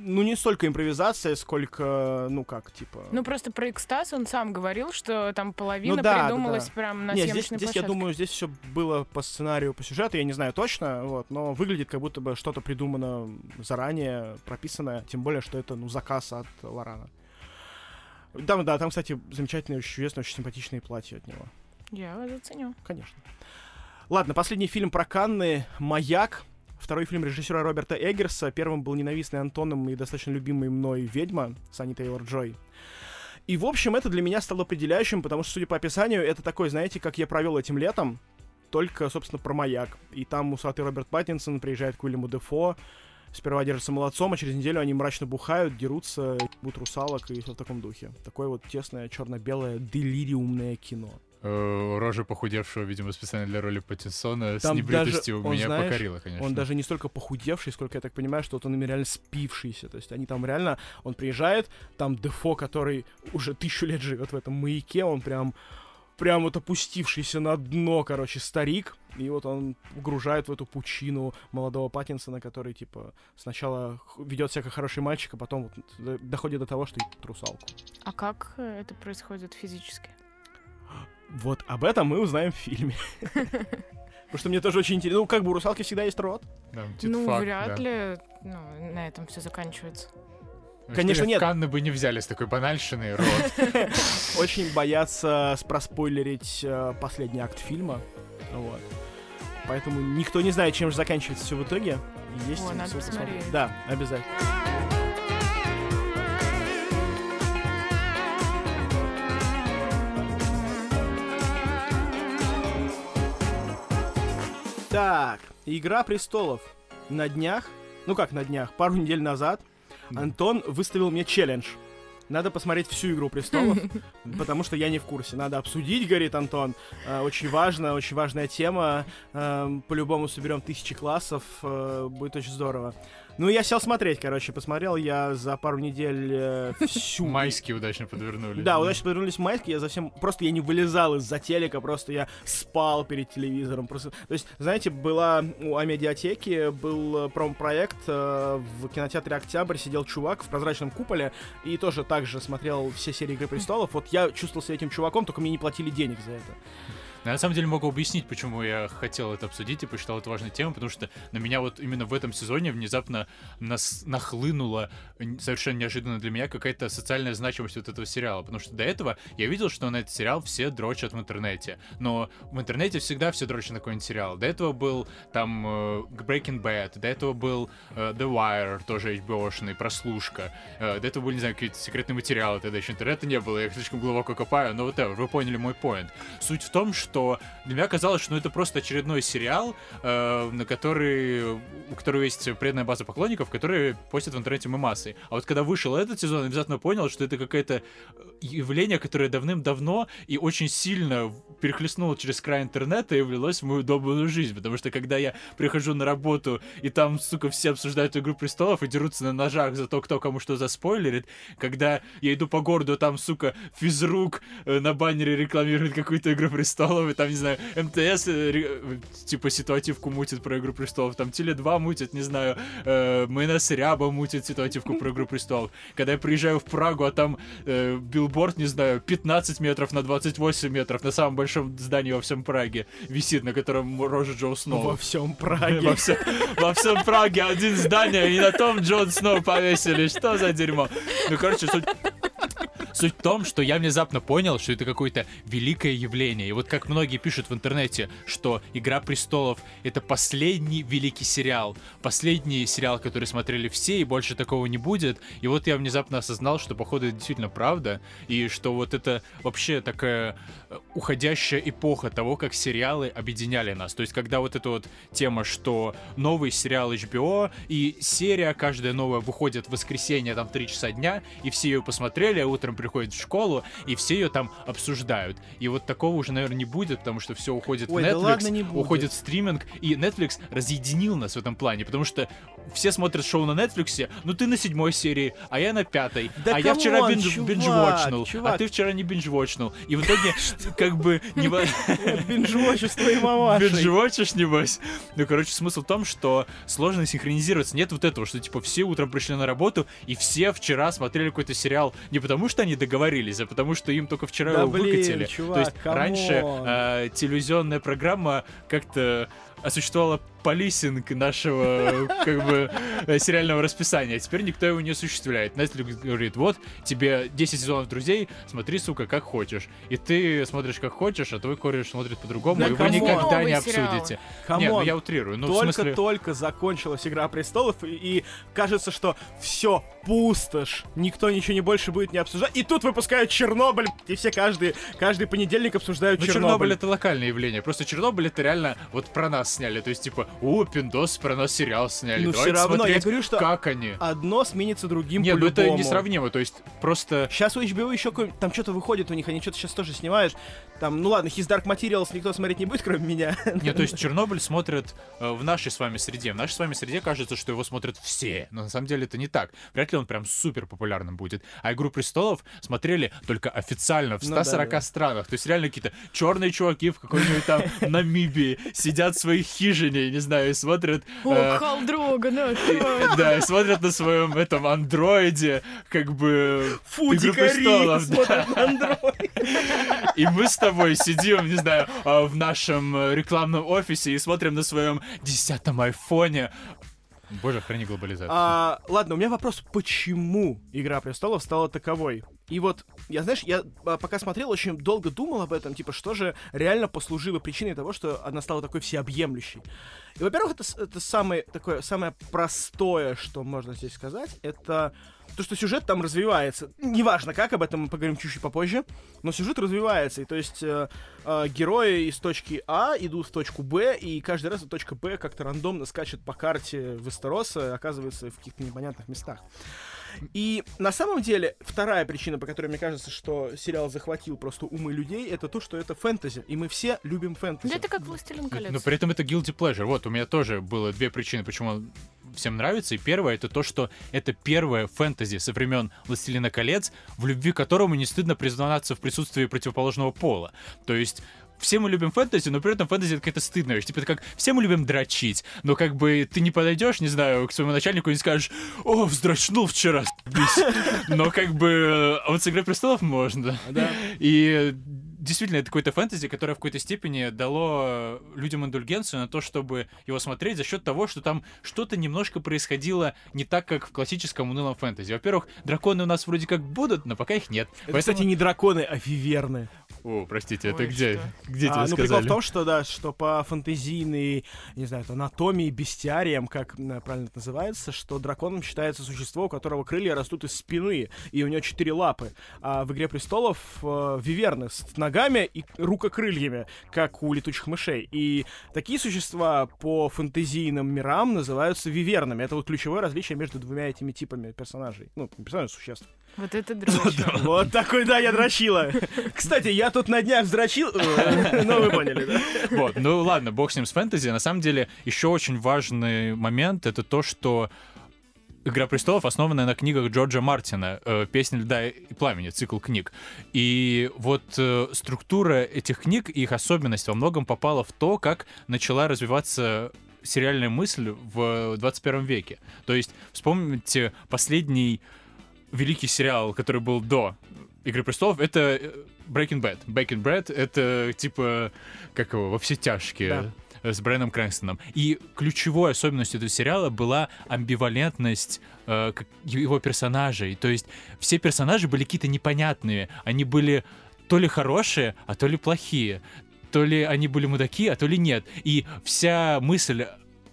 Ну, не столько импровизация, сколько, ну как, типа... Ну, просто про экстаз он сам говорил, что там половина Ну да, да, придумалась да. прям на Не, здесь, здесь я площадке. думаю, здесь все было по сценарию, по сюжету, я не знаю точно, вот, но выглядит как будто бы что-то придумано заранее, прописанное, тем более, что это, ну, заказ от Лорана. Там, да, там, кстати, замечательные, очень чудесные, очень симпатичные платья от него, Я заценю. конечно. Ладно, последний фильм про Канны «Маяк». Второй фильм режиссера Роберта Эггерса. Первым был ненавистный Антоном и достаточно любимый мной «Ведьма» Санни Тейлор-Джой. И, в общем, это для меня стало определяющим, потому что, судя по описанию, это такой, знаете, как я провел этим летом, только, собственно, про маяк. И там усатый Роберт Паттинсон приезжает к Уильяму Дефо, сперва держится молодцом, а через неделю они мрачно бухают, дерутся, будут русалок и все в таком духе. Такое вот тесное, черно-белое, делириумное кино. Э, Рожа похудевшего, видимо, специально для роли Паттинсона с Там небритостью даже, меня знаешь, покорила, конечно. Он даже не столько похудевший, сколько я так понимаю, что вот он ими реально спившийся. То есть они там реально, он приезжает, там Дефо, который уже тысячу лет живет в этом маяке, он прям прям вот опустившийся на дно, короче, старик. И вот он угружает в эту пучину молодого Паттинсона, который, типа, сначала ведет себя как хороший мальчик, а потом вот доходит до того, что ебет русалку. А как э, это происходит физически? Вот об этом мы узнаем в фильме. Потому что мне тоже очень интересно. Ну, как бы у русалки всегда есть рот. Да, Ну, титфак, вряд да. ли ну, на этом все заканчивается. Ну, Конечно, нет. Канны бы не взяли с такой банальщиной рот. Очень боятся спроспойлерить э, последний акт фильма. Вот. Поэтому никто не знает, чем же заканчивается все в итоге. Есть О, надо посмотреть. посмотреть. Да, обязательно. Так, Игра престолов. На днях, ну как на днях, пару недель назад. Антон выставил мне челлендж. Надо посмотреть всю Игру престолов, потому что я не в курсе. Надо обсудить, говорит Антон. Э, Очень важно, очень важная тема. Эм, По-любому соберем тысячи классов. э, Будет очень здорово. Ну, я сел смотреть, короче, посмотрел я за пару недель э, всю... Майские удачно подвернули. Да, удачно подвернулись майские, я совсем... Просто я не вылезал из-за телека, просто я спал перед телевизором. Просто... То есть, знаете, была у Амедиатеки, был э, промо-проект э, в кинотеатре «Октябрь», сидел чувак в прозрачном куполе и тоже так же смотрел все серии «Игры престолов». Вот я чувствовал себя этим чуваком, только мне не платили денег за это. На самом деле могу объяснить, почему я хотел это обсудить и посчитал это важной темой, потому что на меня вот именно в этом сезоне внезапно нас нахлынула совершенно неожиданно для меня какая-то социальная значимость вот этого сериала, потому что до этого я видел, что на этот сериал все дрочат в интернете, но в интернете всегда все дрочат на какой-нибудь сериал. До этого был там э, Breaking Bad, до этого был э, The Wire, тоже HBO-шный, прослушка, э, до этого были, не знаю, какие-то секретные материалы, тогда еще интернета не было, я слишком глубоко копаю, но вот вы поняли мой поинт. Суть в том, что для меня казалось, что ну, это просто очередной сериал, э, на который, у которого есть преданная база поклонников, которые постят в интернете мемасы. А вот когда вышел этот сезон, я обязательно понял, что это какое-то э, явление, которое давным-давно и очень сильно перехлестнуло через край интернета и влилось в мою удобную жизнь. Потому что когда я прихожу на работу, и там, сука, все обсуждают «Игру престолов» и дерутся на ножах за то, кто кому что заспойлерит, когда я иду по городу, там, сука, физрук э, на баннере рекламирует какую-то «Игру престолов», и там, не знаю, МТС, э, э, типа, ситуативку мутит про «Игру престолов», там Теле2 мутит, не знаю, э, Майонез Ряба мутит ситуативку про «Игру престолов». Когда я приезжаю в Прагу, а там э, билборд, не знаю, 15 метров на 28 метров на самом большом здании во всем Праге висит, на котором рожа Джо Сноу. Во всем Праге. Во всем, во всем Праге один здание, и на том Джон Сноу повесили. Что за дерьмо? Ну, короче, суть... Суть в том, что я внезапно понял, что это какое-то великое явление. И вот как многие пишут в интернете, что «Игра престолов» — это последний великий сериал. Последний сериал, который смотрели все, и больше такого не будет. И вот я внезапно осознал, что, походу, это действительно правда. И что вот это вообще такая э, уходящая эпоха того, как сериалы объединяли нас. То есть, когда вот эта вот тема, что новый сериал HBO и серия каждая новая выходит в воскресенье там в 3 часа дня, и все ее посмотрели, а утром приходят в школу, и все ее там обсуждают. И вот такого уже, наверное, не будет, потому что все уходит Ой, в да Netflix, ладно, не будет. уходит в стриминг, и Netflix разъединил нас в этом плане, потому что все смотрят шоу на Netflix, ну ты на седьмой серии, а я на пятой, Да а я вчера come on, binge- чувак, а ты вчера не binge-watch нул. И в итоге, как бы, с твоей мамашей. Binge-watch ишь, небось. Ну, короче, смысл в том, что сложно синхронизироваться. Нет вот этого, что, типа, все утром пришли на работу, и все вчера смотрели какой-то сериал не потому, что они договорились, а потому, что им только вчера Да его блин, выкатили. чувак, То есть раньше э, телевизионная программа как-то осуществляла полисинг нашего, как бы, сериального расписания, а теперь никто его не осуществляет. Netflix говорит, вот, тебе 10 сезонов друзей, смотри, сука, как хочешь. И ты смотришь как хочешь, а твой кореш смотрит по-другому, Да и вы никогда не обсудите. Не, ну я утрирую. Ну, смысле... Только-только закончилась Игра престолов, и, и кажется, что все пустошь, никто ничего не больше будет не обсуждать. И тут выпускают Чернобыль, и все каждый, каждый понедельник обсуждают Ну, Чернобыль. Чернобыль это локальное явление. Просто Чернобыль это реально вот про нас сняли. То есть, типа, о, пиндос про нас сериал сняли. Ну, Давайте все равно, я смотреть, говорю, что как они. одно сменится другим Нет, ну это несравнимо. То есть, просто... Сейчас у HBO еще какой- там что-то выходит у них, они что-то сейчас тоже снимают. Там, ну ладно, His Dark Materials никто смотреть не будет, кроме меня. Нет, то есть Чернобыль смотрят э, в нашей с вами среде. В нашей с вами среде кажется, что его смотрят все. Но на самом деле это не так. Вряд ли он прям супер популярным будет. А «Игру престолов» смотрели только официально в Ну да, 140 да. странах. То есть реально какие-то черные чуваки в какой-нибудь там Намибии сидят в своей хижине, не знаю, и смотрят... О, э, Халдрога, ну Да, и смотрят на своем этом андроиде, как бы... Фу, «Игру дикари престолов», да. смотрят на Android. И мы с тобой сидим, не знаю, а, в нашем э, рекламном офисе и смотрим на своем десятом айфоне. Боже, храни глобализацию. А, ладно, у меня вопрос, почему Игра престолов стала таковой? И вот, я, знаешь, я а, пока смотрел, очень долго думал об этом, типа, что же реально послужило причиной того, что она стала такой всеобъемлющей. И, во-первых, это, это самое такое, самое простое, что можно здесь сказать, это то, что сюжет там развивается. Неважно как, об этом мы поговорим чуть-чуть попозже, но сюжет развивается, и то есть э, э, герои из точки А идут в точку Б, и каждый раз эта точка Б как-то рандомно скачет по карте Вестероса, оказывается в каких-то непонятных местах. И на самом деле, вторая причина, по которой мне кажется, что сериал захватил просто умы людей, это то, что это фэнтези, и мы все любим фэнтези. Да это как «Властелин колец». Но при этом это guilty pleasure. Вот, у меня тоже было две причины, почему он всем нравится. И первое, это то, что это первое фэнтези со времен «Властелина колец», в любви которому не стыдно признаваться в присутствии противоположного пола. То есть все мы любим фэнтези, но при этом фэнтези это какая-то стыдная вещь. Типа, это как все мы любим дрочить, но как бы ты не подойдешь, не знаю, к своему начальнику и не скажешь, о, вздрочнул вчера, с***ись». Но как бы, а вот с «Игрой престолов» можно. Да. И действительно, это какое-то фэнтези, которое в какой-то степени дало людям индульгенцию на то, чтобы его смотреть за счет того, что там что-то немножко происходило не так, как в классическом унылом фэнтези. Во-первых, драконы у нас вроде как будут, но пока их нет. Это, кстати, не драконы, а виверны. О, простите, это Ой, где? что? Где А, тебе ну, прикол в том, что, да, что по фантазийной, не знаю, анатомии, бестиариям, как правильно это называется, что драконом считается существо, у которого крылья растут из спины, и у него четыре лапы. А в «Игре престолов» э, виверны с ногами и рукокрыльями, как у летучих мышей. И такие существа по фантазийным мирам называются вивернами. Это вот ключевое различие между двумя этими типами персонажей. Ну, не персонажей, существ. Вот это дрочь. Вот такой, да, я дрочила. Кстати, я тут на днях вздрочил. э, Ну, вы поняли, да? Вот, ну ладно, бог с ним с фэнтези. На самом деле, еще очень важный момент это то, что Игра престолов основана на книгах Джорджа Мартина э, «Песня льда и пламени», цикл книг. И вот э, структура этих книг и их особенность во многом попала в то, как начала развиваться сериальная мысль в 21 веке. То есть, вспомните последний великий сериал, который был до Игры престолов, это э, Breaking Bad. Breaking Bad — это типа, как его, во все тяжкие э, с Брайаном Крэнстоном. И ключевой особенностью этого сериала была амбивалентность э, его персонажей. То есть все персонажи были какие-то непонятные. Они были то ли хорошие, а то ли плохие. То ли они были мудаки, а то ли нет. И вся мысль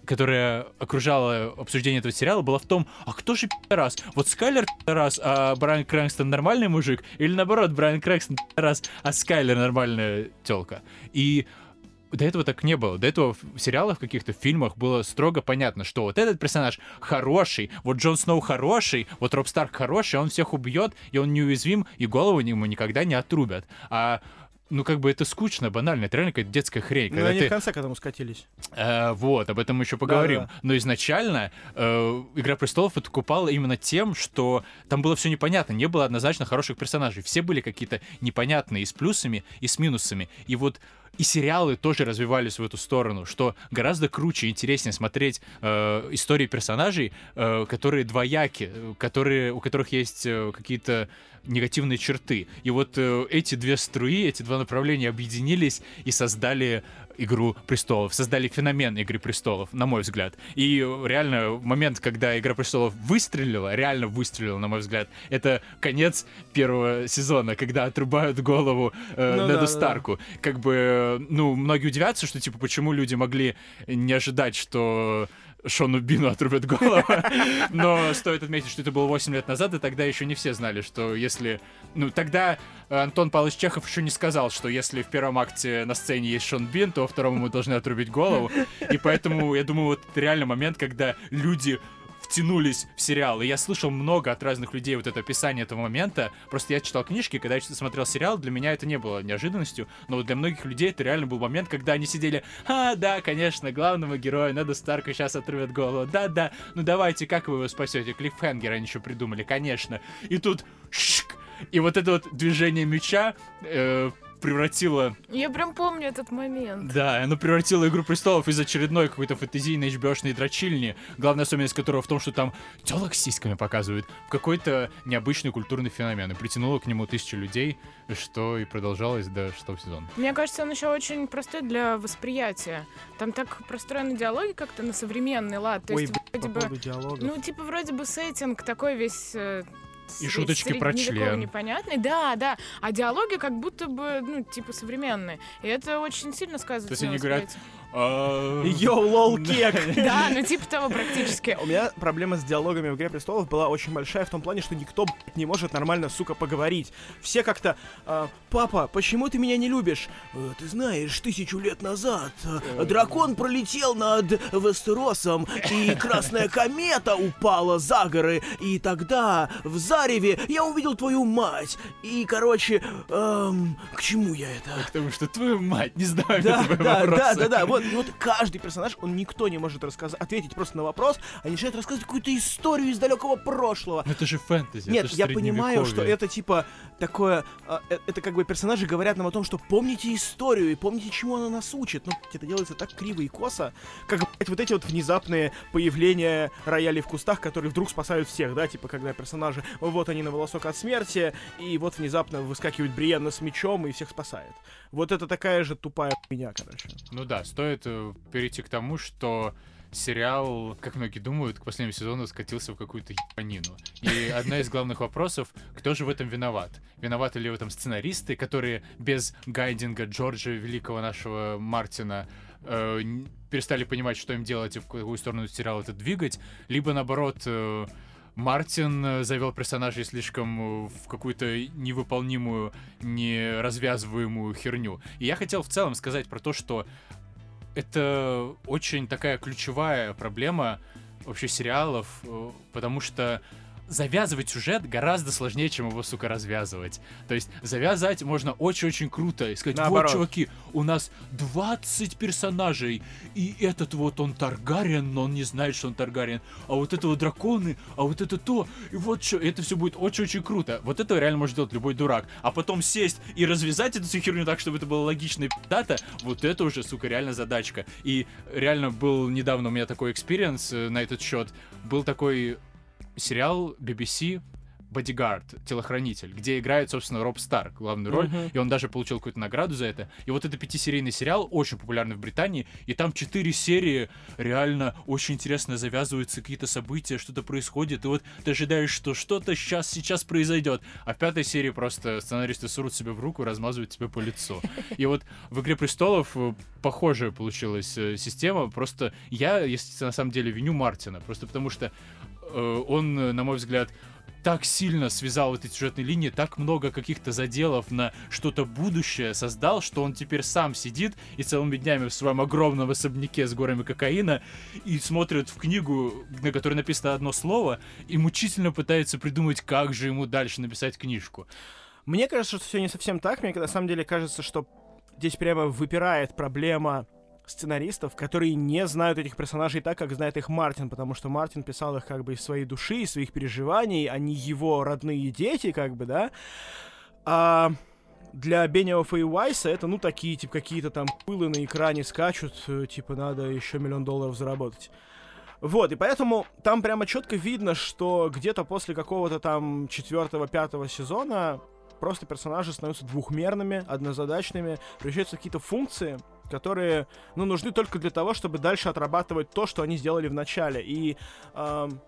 которая окружала обсуждение этого сериала, была в том, а кто же раз? Вот Скайлер раз, а Брайан Крэнстон нормальный мужик? Или наоборот, Брайан Крэнстон раз, а Скайлер нормальная телка? И до этого так не было. До этого в сериалах, каких-то в фильмах было строго понятно, что вот этот персонаж хороший, вот Джон Сноу хороший, вот Роб Старк хороший, он всех убьет, и он неуязвим, и голову ему никогда не отрубят. А ну, как бы это скучно, банально, это реально какая-то детская хрень. Ну, когда они ты- в конце к этому скатились. Э, вот, об этом мы еще поговорим. Да-да. Но изначально э, Игра престолов подкупала именно тем, что там было все непонятно, не было однозначно хороших персонажей. Все были какие-то непонятные и с плюсами, и с минусами. И вот и сериалы тоже развивались в эту сторону, что гораздо круче и интереснее смотреть э, истории персонажей, э, которые двояки, э, которые, у которых есть э, какие-то негативные черты. И вот э, эти две струи, эти два направления объединились и создали Игру престолов, создали феномен Игры престолов, на мой взгляд. И реально момент, когда Игра престолов выстрелила, реально выстрелила, на мой взгляд, это конец первого сезона, когда отрубают голову э, Ну Неду да, да, да. Старку. Как бы, э, ну, многие удивятся, что, типа, почему люди могли не ожидать, что Шону Бину отрубят голову. Но стоит отметить, что это было 8 лет назад, и тогда еще не все знали, что если... Ну, тогда Антон Павлович Чехов еще не сказал, что если в первом акте на сцене есть Шон Бин, то во втором мы должны отрубить голову. И поэтому, я думаю, вот это реально момент, когда люди втянулись в сериал. И я слышал много от разных людей вот это описание этого момента. Просто я читал книжки, когда я смотрел сериал, для меня это не было неожиданностью, но для многих людей это реально был момент, когда они сидели, а, да, конечно, главного героя надо Старка сейчас отрывет голову, да-да, ну давайте, как вы его спасете? Клиффхенгер они еще придумали, конечно. И тут шик, и вот это вот движение меча э, превратила... Я прям помню этот момент. Да, оно превратило «Игру престолов» из очередной какой-то фэнтезийной hbo дрочильни, главная особенность которого в том, что там телок с сиськами показывают, в какой-то необычный культурный феномен. И притянуло к нему тысячу людей, что и продолжалось до шестого сезона. Мне кажется, он еще очень простой для восприятия. Там так простроены диалоги как-то на современный лад. То Ой, есть, по вроде бы... поводу диалогов. Ну, типа, вроде бы сеттинг такой весь э, И шуточки про член. непонятный, да, да. А диалоги как будто бы, ну, типа, современные. И это очень сильно сказывается То есть они говорят. А, Йоу, лол, кек! Да, ну, типа того практически. У меня проблема с диалогами в «Игре престолов» была очень большая в том плане, что никто, не может нормально, сука, поговорить. Все как-то а, «Папа, почему ты меня не любишь?» «Э, «Ты знаешь, тысячу лет назад э, дракон пролетел над Вестеросом, и красная комета упала за горы, и тогда в Зареве я увидел твою мать. И, короче, эм, к чему я это?» Потому что твою мать, не знаю, Да, да, да, вопросы. да, да. Вот, и вот каждый персонаж, он никто не может рассказать, ответить просто на вопрос, а начинает рассказывать какую-то историю из далекого прошлого. Но это же фэнтези, Нет, я понимаю, что это типа такое, а, э, это как бы персонажи говорят нам о том, что помните историю и помните, чему она нас учит. Но блядь, это делается так криво и косо, как блядь, вот эти вот внезапные появления роялей в кустах, которые вдруг спасают всех, да, типа когда персонажи, вот они на волосок от смерти, и вот внезапно выскакивает Бриенна с мечом и всех спасает. Вот это такая же тупая меня, короче. Ну да, стоит э, перейти к тому, что сериал, как многие думают, к последнему сезону скатился в какую-то ебанину. И одна из главных вопросов, кто же в этом виноват? Виноваты ли в этом сценаристы, которые без гайдинга Джорджа, великого нашего Мартина, э, перестали понимать, что им делать и в какую сторону сериал это двигать, либо наоборот... э, Мартин э, завел персонажей слишком э, в какую-то невыполнимую, неразвязываемую херню. И я хотел в целом сказать про то, что это очень такая ключевая проблема вообще сериалов, э, потому что завязывать сюжет гораздо сложнее, чем его, сука, развязывать. То есть завязать можно очень-очень круто и сказать, Наоборот. вот, чуваки, у нас 20 персонажей, и этот вот он Таргариен, но он не знает, что он Таргариен, а вот это вот драконы, а вот это то, и вот что, это все будет очень-очень круто. Вот это реально может делать любой дурак. А потом сесть и развязать эту всю херню так, чтобы это было логично и дата, вот это уже, сука, реально задачка. И реально был недавно у меня такой experience э, на этот счет. Был такой сериал BBC Bodyguard, телохранитель, где играет, собственно, Роб Старк главную роль, Мгм. и он даже получил какую-то награду за это. И вот это пятисерийный сериал, очень популярный в Британии, и там четыре серии реально очень интересно завязываются какие-то события, что-то происходит, и вот ты ожидаешь, что что-то сейчас, сейчас произойдет, а в пятой серии просто сценаристы сурут себе в руку и размазывают тебе по лицу. И вот в «Игре престолов» похожая получилась э, система, просто я, если на самом деле, виню Мартина, просто потому что он, э, на мой взгляд, так сильно связал эти сюжетные линии, так много каких-то заделов на что-то будущее создал, что он теперь сам сидит и целыми днями в своем огромном особняке с горами кокаина и смотрит в книгу, на которой написано одно слово, и мучительно пытается придумать, как же ему дальше написать книжку. Мне кажется, что все не совсем так. Мне на самом деле кажется, что здесь прямо выпирает проблема сценаристов, которые не знают этих персонажей так, как знает их Мартин, потому что Мартин писал их как бы из своей души, из своих переживаний, они его родные дети, как бы, да. А для Бениофа и Уайса это, ну, такие, типа, какие-то там пылы на экране скачут, э, типа, надо еще миллион долларов заработать. Вот, и поэтому там прямо четко видно, что где-то после какого-то там четвертого-пятого сезона просто персонажи становятся двухмерными, однозадачными, превращаются в какие-то функции, которые, ну, нужны только для того, чтобы дальше отрабатывать то, что они сделали в начале. И эм,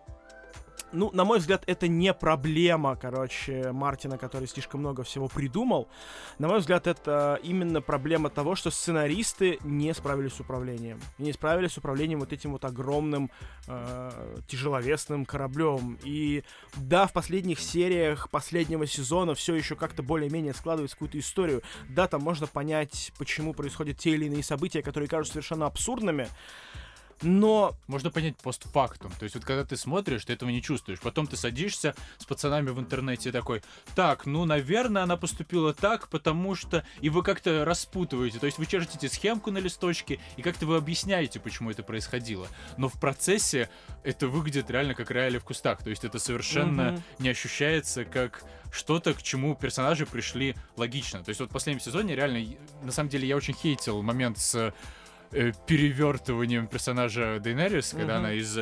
ну, на мой взгляд, это не проблема, короче, Мартина, который слишком много всего придумал. На мой взгляд, это именно проблема того, что сценаристы не справились с управлением. Не справились с управлением вот этим вот огромным э, тяжеловесным кораблем. И да, в последних сериях последнего сезона все еще как-то более-менее складывается какую-то историю. Да, там можно понять, почему происходят те или иные события, которые кажутся совершенно абсурдными но... Можно понять постфактум. То есть вот когда ты смотришь, ты этого не чувствуешь. Потом ты садишься с пацанами в интернете такой, так, ну, наверное, она поступила так, потому что... И вы как-то распутываете. То есть вы чертите схемку на листочке, и как-то вы объясняете, почему это происходило. Но в процессе это выглядит реально как реалии в кустах. То есть это совершенно угу. не ощущается как что-то, к чему персонажи пришли логично. То есть вот в последнем сезоне реально, на самом деле, я очень хейтил момент с э, перевертыванием персонажа Дейнерис, когда она из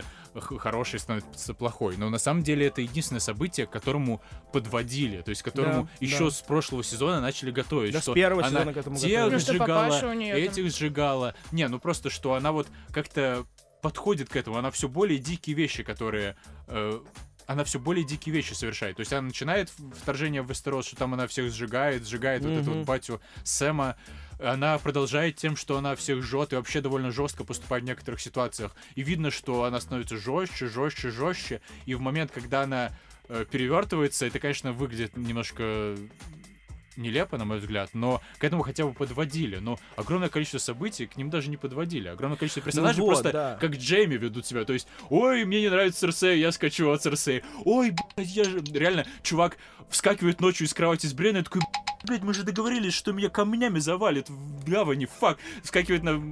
хорошей становится плохой. Но на самом деле это единственное событие, к которому подводили, то есть к которому да, еще да. с прошлого сезона начали готовить. Да, что с первого она сезона к этому тех готовили. сжигала, ну, этих там... сжигала. Не, ну просто что она вот как-то подходит к этому, она все более дикие вещи, которые э, она все более дикие вещи совершает. То есть она начинает вторжение в Вестерос, что там она всех сжигает, сжигает mm-hmm. вот эту вот батю Сэма. Она продолжает тем, что она всех жжет и вообще довольно жестко поступает в некоторых ситуациях. И видно, что она становится жестче, жестче, жестче. И в момент, когда она э, перевертывается, это, конечно, выглядит немножко нелепо, на мой взгляд, но к этому хотя бы подводили. Но огромное количество событий к ним даже не подводили. Огромное количество персонажей ну вот, просто да. как Джейми ведут себя. То есть, ой, мне не нравится Церсей, я скачу от Церсей. Ой, блядь, я же... Реально, чувак вскакивает ночью из кровати с Бренной, такой, блядь, мы же договорились, что меня камнями завалит в гавани, фак. Вскакивает на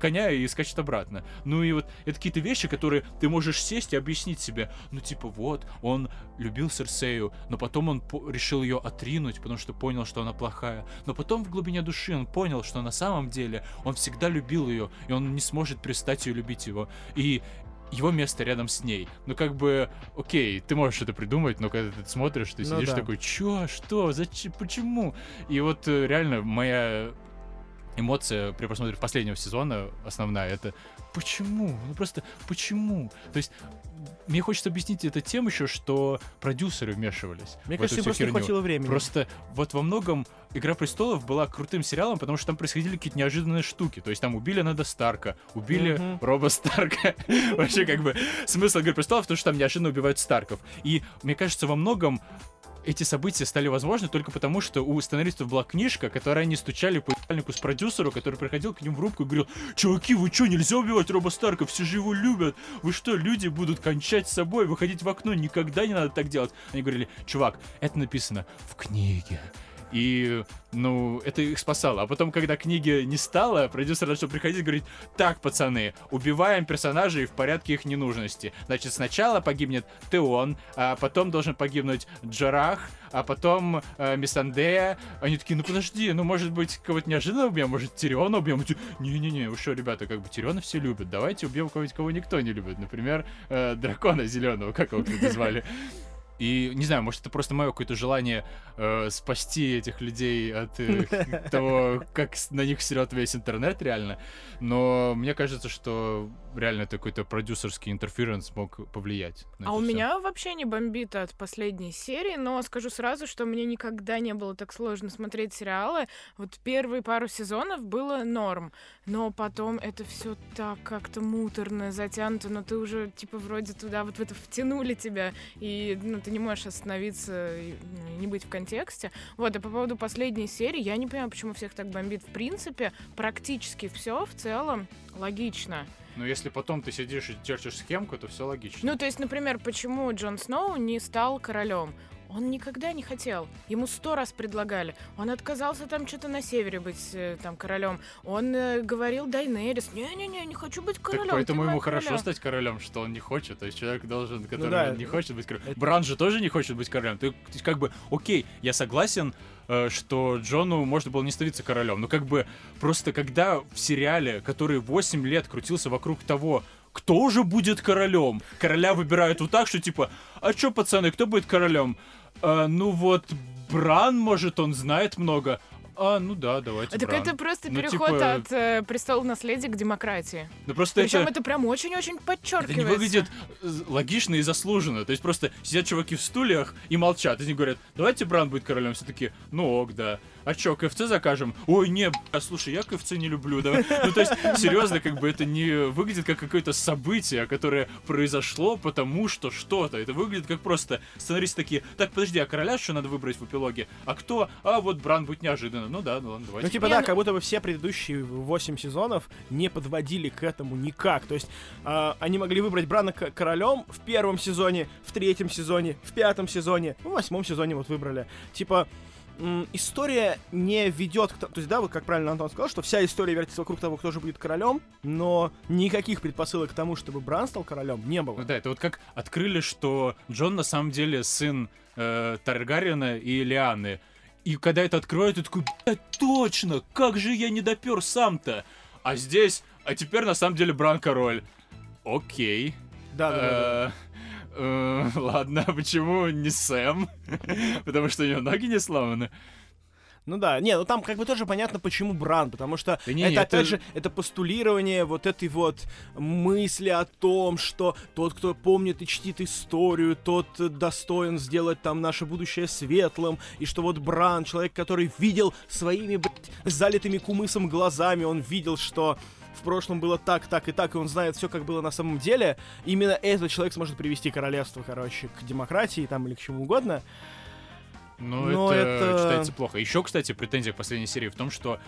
коня и скачет обратно. Ну и вот это какие-то вещи, которые ты можешь сесть и объяснить себе. Ну типа вот, он любил Серсею, но потом он решил ее отринуть, потому что понял, что она плохая. Но потом в глубине души он понял, что на самом деле он всегда любил ее, и он не сможет перестать ее любить его. И его место рядом с ней. Ну, как бы, окей, ты можешь это придумать, но когда ты смотришь, ты ну, сидишь да. такой, чё, что, зачем, почему? И вот э, реально моя эмоция при просмотре последнего сезона основная это почему? Ну просто почему? То есть мне хочется объяснить это тем еще, что продюсеры вмешивались. Мне кажется, им просто херню. не хватило времени. Просто вот во многом Игра престолов была крутым сериалом, потому что там происходили какие-то неожиданные штуки. То есть там убили Неда Старка, убили mm-hmm. Роба Старка. Вообще, как бы, смысл Игры престолов в том, что там неожиданно убивают Старков. И мне кажется, во многом эти события стали возможны только потому, что у сценаристов была книжка, которая они стучали по ебальнику с продюсеру, который приходил к ним в рубку и говорил, чуваки, вы что, нельзя убивать Роба Старка, все же его любят, вы что, люди будут кончать с собой, выходить в окно, никогда не надо так делать. Они говорили, чувак, это написано в книге, и, ну, это их спасало. А потом, когда книги не стало, продюсер начал приходить и говорить, так, пацаны, убиваем персонажей в порядке их ненужности. Значит, сначала погибнет Теон, а потом должен погибнуть Джарах, а потом э, Мисандея. Они такие, ну подожди, ну может быть кого-то неожиданно убьем, может Тириона убьем? Не-не-не, вы что, ребята, как бы Тириона все любят, давайте убьем кого-нибудь, кого никто не любит. Например, э, дракона зеленого, как его тут звали. И не знаю, может, это просто мое какое-то желание э, спасти этих людей от э, того, как на них срет весь интернет реально. Но мне кажется, что реально это какой-то продюсерский интерференс мог повлиять. а у все. меня вообще не бомбит от последней серии, но скажу сразу, что мне никогда не было так сложно смотреть сериалы. Вот первые пару сезонов было норм, но потом это все так как-то муторно, затянуто, но ты уже типа вроде туда вот в это втянули тебя, и ну, ты не можешь остановиться и не быть в контексте. Вот, а по поводу последней серии, я не понимаю, почему всех так бомбит. В принципе, практически все в целом логично. Но если потом ты сидишь и чертишь схемку, то все логично. Ну, то есть, например, почему Джон Сноу не стал королем? Он никогда не хотел. Ему сто раз предлагали. Он отказался там что-то на севере быть э, там королем. Он э, говорил Дайнерис, не-не-не, не хочу быть королем. Так поэтому ему короля. хорошо стать королем, что он не хочет. То есть человек должен, который ну, да. не хочет быть королем. Это... Бран же тоже не хочет быть королем. Ты как бы, окей, я согласен, что Джону можно было не становиться королем. Но как бы просто когда в сериале, который 8 лет крутился вокруг того, кто же будет королем? Короля выбирают вот так, что типа, а чё, пацаны, кто будет королем? А, ну вот, Бран, может, он знает много. А, ну да, давайте так Бран. это просто Ну, переход типа- от э, престола наследия к демократии. Ну просто Причем это... это прям очень-очень Это подчеркивается. не выглядит э, логично и заслуженно. То есть просто сидят чуваки в стульях и молчат. Они говорят, давайте Бран будет королем. Все таки ну ок, да. А чё, КФЦ закажем? Ой, не, б***ь, слушай, я КФЦ не люблю, давай. Ну, то есть, серьезно, как бы это не выглядит как какое-то событие, которое произошло потому что что-то. Это выглядит как просто сценаристы такие, так, подожди, а короля что надо выбрать в эпилоге? А кто? А вот Бран будет неожиданно. Ну да, ну ладно, давайте. Ну, типа, Не, да, ну- как будто бы все предыдущие 8 сезонов не подводили к этому никак. То есть, а, они могли выбрать Брана к- королем в первом сезоне, в третьем сезоне, в пятом сезоне, в восьмом сезоне вот выбрали. Типа, история не ведет к... т- То есть, да, вот как правильно Антон сказал, что вся история вертится вокруг того, кто же будет королем, но никаких предпосылок к тому, чтобы Бран стал королем, не было. Ну да, это вот как открыли, что Джон на самом деле сын э, Таргариена и Лианы. И когда это откроют, я такой, блядь, точно, как же я не допер сам-то? А здесь, а теперь на самом деле Бран король. Окей. Да, да, да, да. Э, Ладно, а почему не Сэм? Потому что у него ноги не сломаны. Ну да, не, ну там как бы тоже понятно, почему Бран, потому что Да не, это не, опять это- же, это постулирование вот этой вот мысли о том, что тот, кто помнит и чтит историю, тот достоин сделать там наше будущее светлым, и что вот Бран, человек, который видел своими, блядь, залитыми кумысом глазами, он видел, что в прошлом было так, так и так, и он знает все, как было на самом деле, именно этот человек сможет привести королевство, короче, к демократии там или к чему угодно. Ну, Но это, это- читается плохо. Еще, кстати, претензия к последней серии в том, что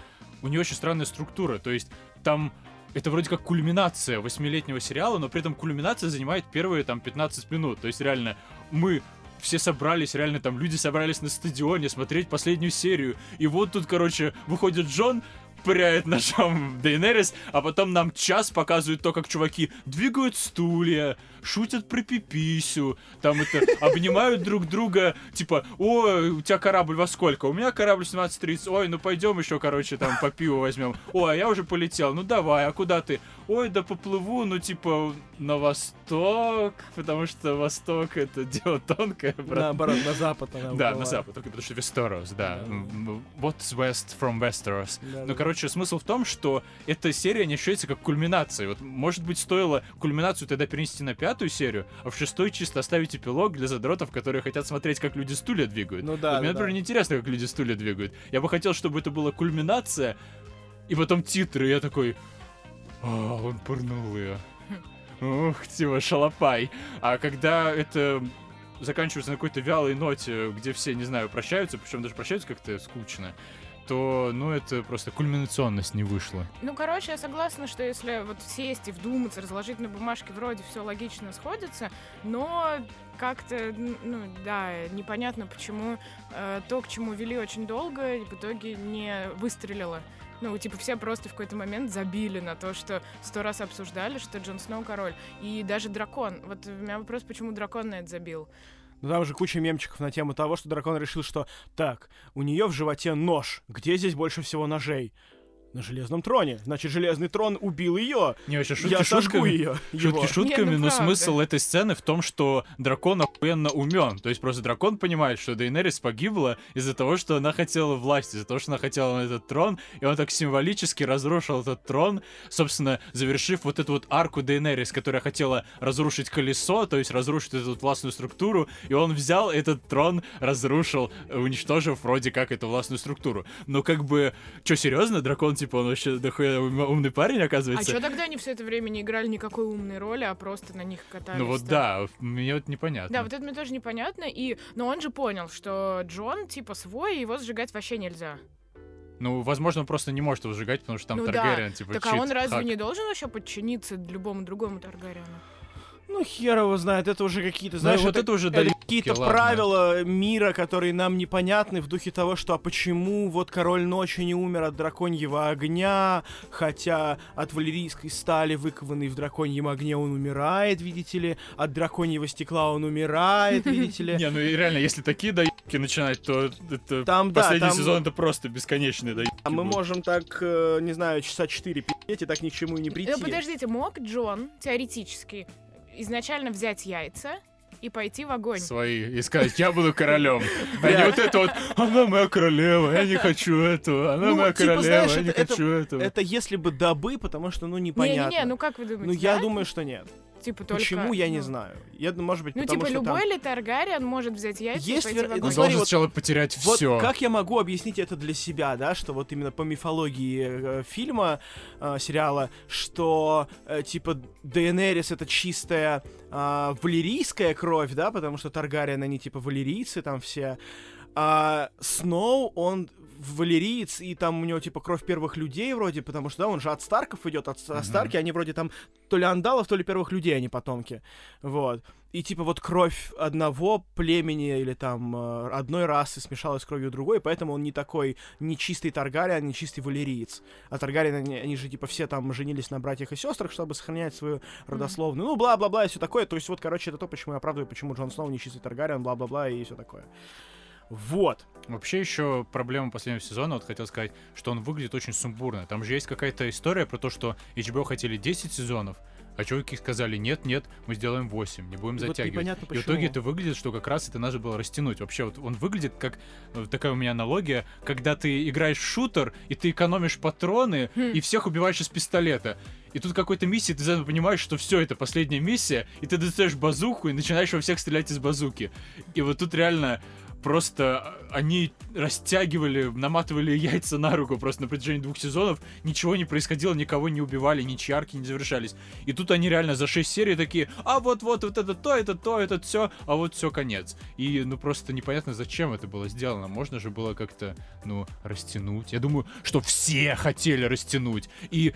у нее очень странная структура. То есть там это вроде как кульминация восьмилетнего сериала, но при этом кульминация занимает первые там 15 минут. То есть реально мы все собрались, реально там люди собрались на стадионе смотреть последнюю серию. И вот тут, короче, выходит Джон, пыряет ножом Дейнерис, а потом нам час показывают то, как чуваки двигают стулья, шутят про пиписю, там это, обнимают друг друга, типа, ой, у тебя корабль во сколько? У меня корабль 17.30, ой, ну пойдем еще, короче, там по пиву возьмем. Ой, а я уже полетел, ну давай, а куда ты? Ой, да поплыву, ну типа, на восток, потому что восток это дело тонкое, брат. Наоборот, на запад она Да, уплывает. на запад, только потому что Вестерос, да. What's west from Westeros? Ну, короче, смысл в том, что эта серия не ощущается как кульминация. Вот, может быть, стоило кульминацию тогда перенести на пятую серию, а в шестой чисто оставить эпилог для задротов, которые хотят смотреть, как люди стулья двигают. Ну да, Вот мне, да, например, да. неинтересно, как люди стулья двигают. Я бы хотел, чтобы это была кульминация, и потом титры, и я такой... «А, он пырнул ее. Ух, типа, шалопай. А когда это заканчивается на какой-то вялой ноте, где все, не знаю, прощаются, причем даже прощаются как-то скучно, то, ну, это просто кульминационность не вышла. Ну, короче, я согласна, что если вот сесть и вдуматься, разложить на бумажке, вроде все логично сходится, но как-то, ну, да, непонятно, почему э, то, к чему вели очень долго, в итоге не выстрелило. Ну, типа, все просто в какой-то момент забили на то, что сто раз обсуждали, что Джон Сноу король. И даже дракон. Вот у меня вопрос, почему дракон на это забил. Ну там же куча мемчиков на тему того, что дракон решил, что так, у нее в животе нож. Где здесь больше всего ножей? На железном троне. Значит, железный трон убил ее. Не, вообще, шутки Я сожгу шутками. ее. Шутки шутками, Не, ну но правда. смысл этой сцены в том, что дракон охуенно умен. То есть просто дракон понимает, что Дейнерис погибла из-за того, что она хотела власти, из-за того, что она хотела на этот трон, и он так символически разрушил этот трон, собственно, завершив вот эту вот арку Дейнерис, которая хотела разрушить колесо, то есть разрушить эту властную структуру, и он взял этот трон, разрушил, уничтожив вроде как эту властную структуру. Но как бы, что, серьезно, дракон, типа, он вообще дохуя ум- умный парень, А оказывается? что тогда они все это время не играли никакой умной роли, а просто на них катались? Ну вот там? да, мне вот непонятно. Да, вот это мне тоже непонятно. И... Но он же понял, что Джон, типа, свой, и его сжигать вообще нельзя. Ну, возможно, он просто не может его сжигать, потому что там ну Таргариен, да. типа, так а он разве хак. не должен вообще подчиниться любому другому Таргариену? Ну, хер его знает, это уже какие-то, Ну, знаешь, вот это, это уже это какие-то ладно. правила мира, которые нам непонятны в духе того, что а почему вот король ночи не умер от драконьего огня, хотя от валерийской стали, выкованной в драконьем огне, он умирает, видите ли, от драконьего стекла он умирает, видите ли. Не, ну и реально, если такие доебки начинать, то это Там, да, последний там- сезон это просто бесконечные доебки А мы будут. можем так, э, не знаю, часа четыре пи***ть и так ни к чему и не прийти. Ну, подождите, мог Джон теоретически изначально взять яйца и пойти в огонь. Свои. И сказать, я буду королем. А не вот это вот, она моя королева, я не хочу этого. Она Ну, моя типа, королева, я не хочу этого. Это если бы дабы, потому что, ну, непонятно. Не-не-не, ну как вы думаете? Ну, я думаю, что нет. Типа только... Почему, я не ну, знаю. Я, думаю, может быть, Ну, потому типа, что любой там... ли Таргариен может взять яйца Есть и пойти вер- в ну, огонь? Он смотри, должен вот- сначала потерять Вот все. как я могу объяснить это для себя, да, что вот именно по мифологии э, фильма, э, сериала, что, э, типа, Дейенерис это чистая э, валерийская кровь, да, потому что Таргариен, они, типа, валерийцы там все, а Сноу, он валериец, и там у него, типа, кровь первых людей вроде, потому что, да, он же от Старков идет, от, Мгм. Старки, они вроде там то ли андалов, то ли первых людей, они потомки, вот. И, типа, вот кровь одного племени или там э, одной расы смешалась с кровью другой, поэтому он не такой, не чистый Таргариен, не чистый валериец. А Таргариен, они, они же, типа, все там женились на братьях и сестрах, чтобы сохранять свою родословную. Ну, бла-бла-бла и все такое. То есть, вот, короче, это то, почему я оправдываю, почему Джон Сноу не чистый Таргариен, бла-бла-бла и все такое. Вот. Вообще еще проблема последнего сезона, вот хотел сказать, что он выглядит очень сумбурно. Там же есть какая-то история про то, что HBO хотели 10 сезонов, а чуваки сказали, нет, нет, мы сделаем 8, не будем Вот затягивать. непонятно И в итоге это выглядит, что как раз это надо было растянуть. Вообще, вот он выглядит как э, такая у меня аналогия, когда ты играешь в шутер, и ты экономишь патроны, Хм. и всех убиваешь из пистолета. И тут какой-то миссии, ты заодно понимаешь, что все, это последняя миссия, и ты достаешь базуку и начинаешь во всех стрелять из базуки. И вот тут реально просто они растягивали, наматывали яйца на руку просто на протяжении двух сезонов, ничего не происходило, никого не убивали, ничьи арки не завершались. И тут они реально за 6 серий такие, а вот-вот, вот это то, это то, это все, а вот все конец. И ну просто непонятно, зачем это было сделано. Можно же было как-то, ну, растянуть. Я думаю, что все хотели растянуть. И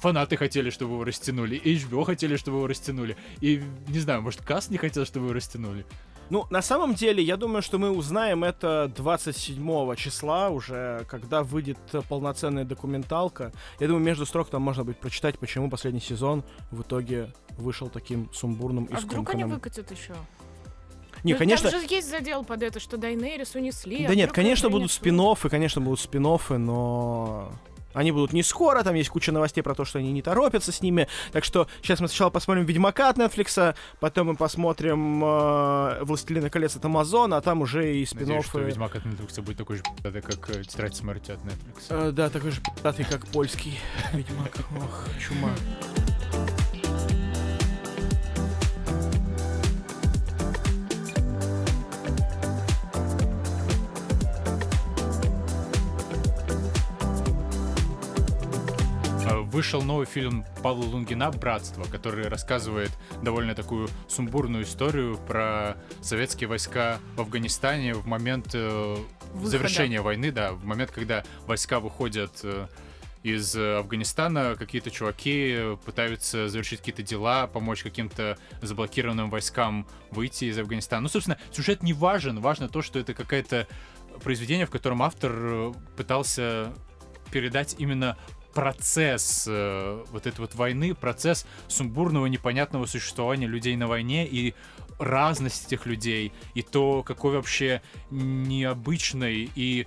фанаты хотели, чтобы его растянули, HBO хотели, чтобы его растянули. И, не знаю, может, Каст не хотел, чтобы его растянули. Ну, на самом деле, я думаю, что мы узнаем это 27 числа уже, когда выйдет полноценная документалка. Я думаю, между строк там можно будет прочитать, почему последний сезон в итоге вышел таким сумбурным и А вдруг они выкатят еще? Не, конечно, Там же есть задел под это, что Дайнерис унесли. а да нет, вдруг конечно будут спин конечно будут спин но они будут не скоро, там есть куча новостей про то, что они не торопятся с ними. Так что сейчас мы сначала посмотрим Ведьмака от Netflix, потом мы посмотрим э, Властелина колец от Амазона, а там уже и спин Надеюсь, что Ведьмак от Netflix будет такой же пи***ый, как э, Тетрадь смерти от Netflix. Э, да, такой же пи***тый, как польский Ведьмак. Ох, чума. Вышел новый фильм Павла Лунгина «Братство», который рассказывает довольно такую сумбурную историю про советские войска в Афганистане в момент э, завершения войны, да, в момент, когда войска выходят э, из Афганистана, какие-то чуваки пытаются завершить какие-то дела, помочь каким-то заблокированным войскам выйти из Афганистана. Ну, собственно, сюжет не важен, важно то, что это какое-то произведение, в котором автор э, пытался передать именно процесс э, вот этой вот войны, процесс сумбурного, непонятного существования людей на войне и разность этих людей, и то, какой вообще необычный и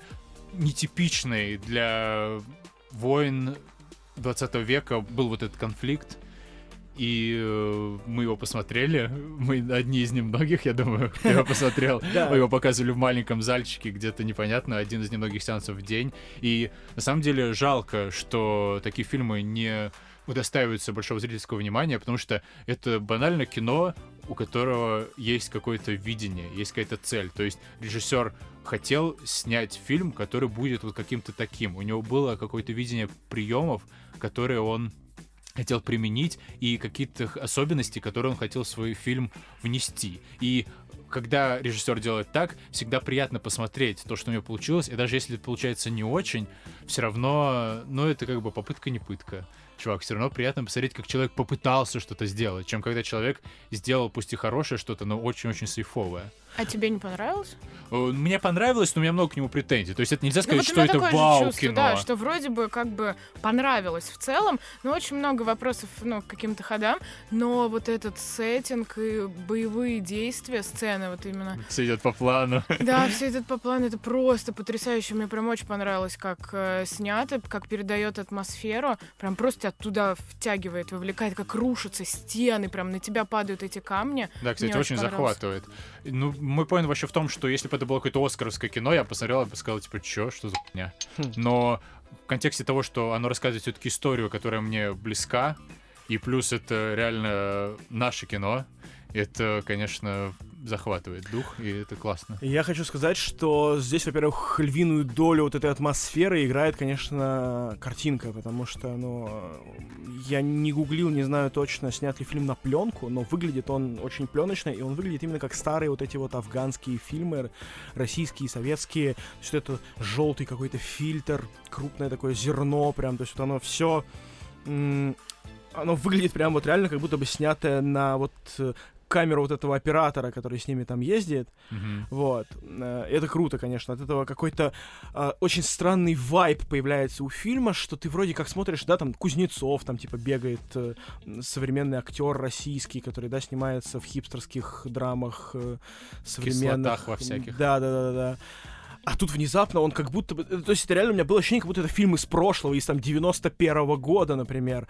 нетипичный для войн 20 века был вот этот конфликт. И э, мы его посмотрели. Мы одни из немногих, я думаю, кто его посмотрел. Мы его показывали в маленьком зальчике, где-то непонятно, один из немногих сеансов в день. И на самом деле жалко, что такие фильмы не удостаиваются большого зрительского внимания, потому что это банально кино, у которого есть какое-то видение, есть какая-то цель. То есть режиссер хотел снять фильм, который будет вот каким-то таким. У него было какое-то видение приемов, которые он хотел применить, и какие-то особенности, которые он хотел в свой фильм внести. И когда режиссер делает так, всегда приятно посмотреть то, что у него получилось, и даже если это получается не очень, все равно, ну, это как бы попытка не пытка. Чувак, все равно приятно посмотреть, как человек попытался что-то сделать, чем когда человек сделал, пусть и хорошее что-то, но очень-очень сейфовое. А тебе не понравилось? Э, Мне понравилось, но у меня много к нему претензий. То есть это нельзя Ну, сказать, вот у что это вау чувство, кино. Да, что вроде бы как бы понравилось в целом, но очень много вопросов, ну, к каким-то ходам, но вот этот сеттинг и боевые действия, сцены вот именно, Все идет по плану. да, все это по плану, это просто потрясающе, мне прям очень понравилось, как э, снято, как передает атмосферу, прям просто оттуда втягивает, вовлекает, как рушатся стены, прям на тебя падают эти камни. Да, кстати, Мне очень захватывает. Ну, мой поинт вообще в том, что если бы это было какое-то оскаровское кино, я посмотрел и бы сказал, типа, чё, что за хуйня? Хм. Но в контексте того, что оно рассказывает все-таки историю, которая мне близка, и плюс это реально наше кино, это, конечно, захватывает дух, и это классно. Я хочу сказать, что здесь, во-первых, львиную долю вот этой атмосферы играет, конечно, картинка, потому что, ну, я не гуглил, не знаю точно, снят ли фильм на пленку, но выглядит он очень пленочно, и он выглядит именно как старые вот эти вот афганские фильмы, российские, советские, то есть это желтый какой-то фильтр, крупное такое зерно прям, то есть вот оно все оно выглядит прям вот реально как будто бы снятое на вот камеру вот этого оператора, который с ними там ездит. Мгм. Вот. Э, Это круто, конечно. От этого какой-то э, очень странный вайб появляется у фильма, что ты вроде как смотришь, да, там Кузнецов, там типа бегает э, современный актер российский, который, да, снимается в хипстерских драмах э, современных. Кислотах во всяких. Да, да, да, да, да. А тут внезапно он как будто бы... э, То есть это реально у меня было ощущение, как будто это фильм из прошлого, из там 91 года, например.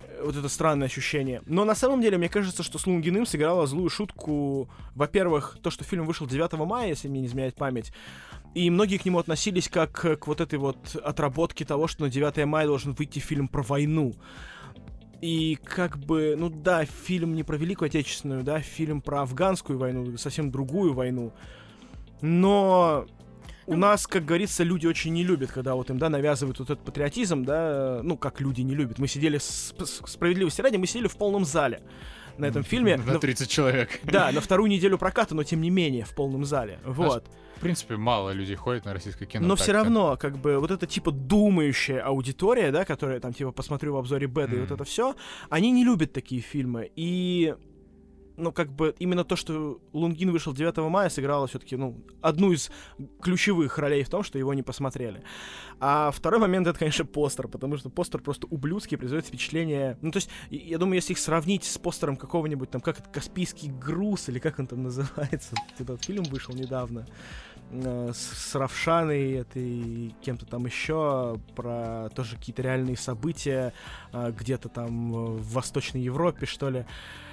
Э, Вот это странное ощущение. Но на самом деле, мне кажется, что с Лунгиным сыграла злую шутку. Во-первых, то, что фильм вышел 9 мая, если мне не изменяет память. И многие к нему относились как к вот этой вот отработке того, что на 9 мая должен выйти фильм про войну. И как бы, ну да, фильм не про Великую Отечественную, да, фильм про афганскую войну, совсем другую войну. Но у нас, как говорится, люди очень не любят, когда вот им, да, навязывают вот этот патриотизм, да, ну, как люди не любят. Мы сидели, с, с- справедливости ради, мы сидели в полном зале на этом фильме. На На- 30 человек. да, на вторую неделю проката, но тем не менее в полном зале. Вот. В принципе, мало людей ходит на российское кино. Но все равно, как бы, вот эта типа думающая аудитория, да, которая там, типа, посмотрю в обзоре Беда и вот это все, они не любят такие фильмы. И ну, как бы, именно то, что Лунгин вышел 9 мая, сыграло все-таки, ну, одну из ключевых ролей в том, что его не посмотрели. А второй момент, это, конечно, постер, потому что постер просто ублюдский, производит впечатление... Ну, то есть, я думаю, если их сравнить с постером какого-нибудь, там, как это, «Каспийский груз», или как он там называется, этот фильм вышел недавно, э, с, с Равшаной этой кем-то там еще про тоже какие-то реальные события э, где-то там в Восточной Европе, что ли.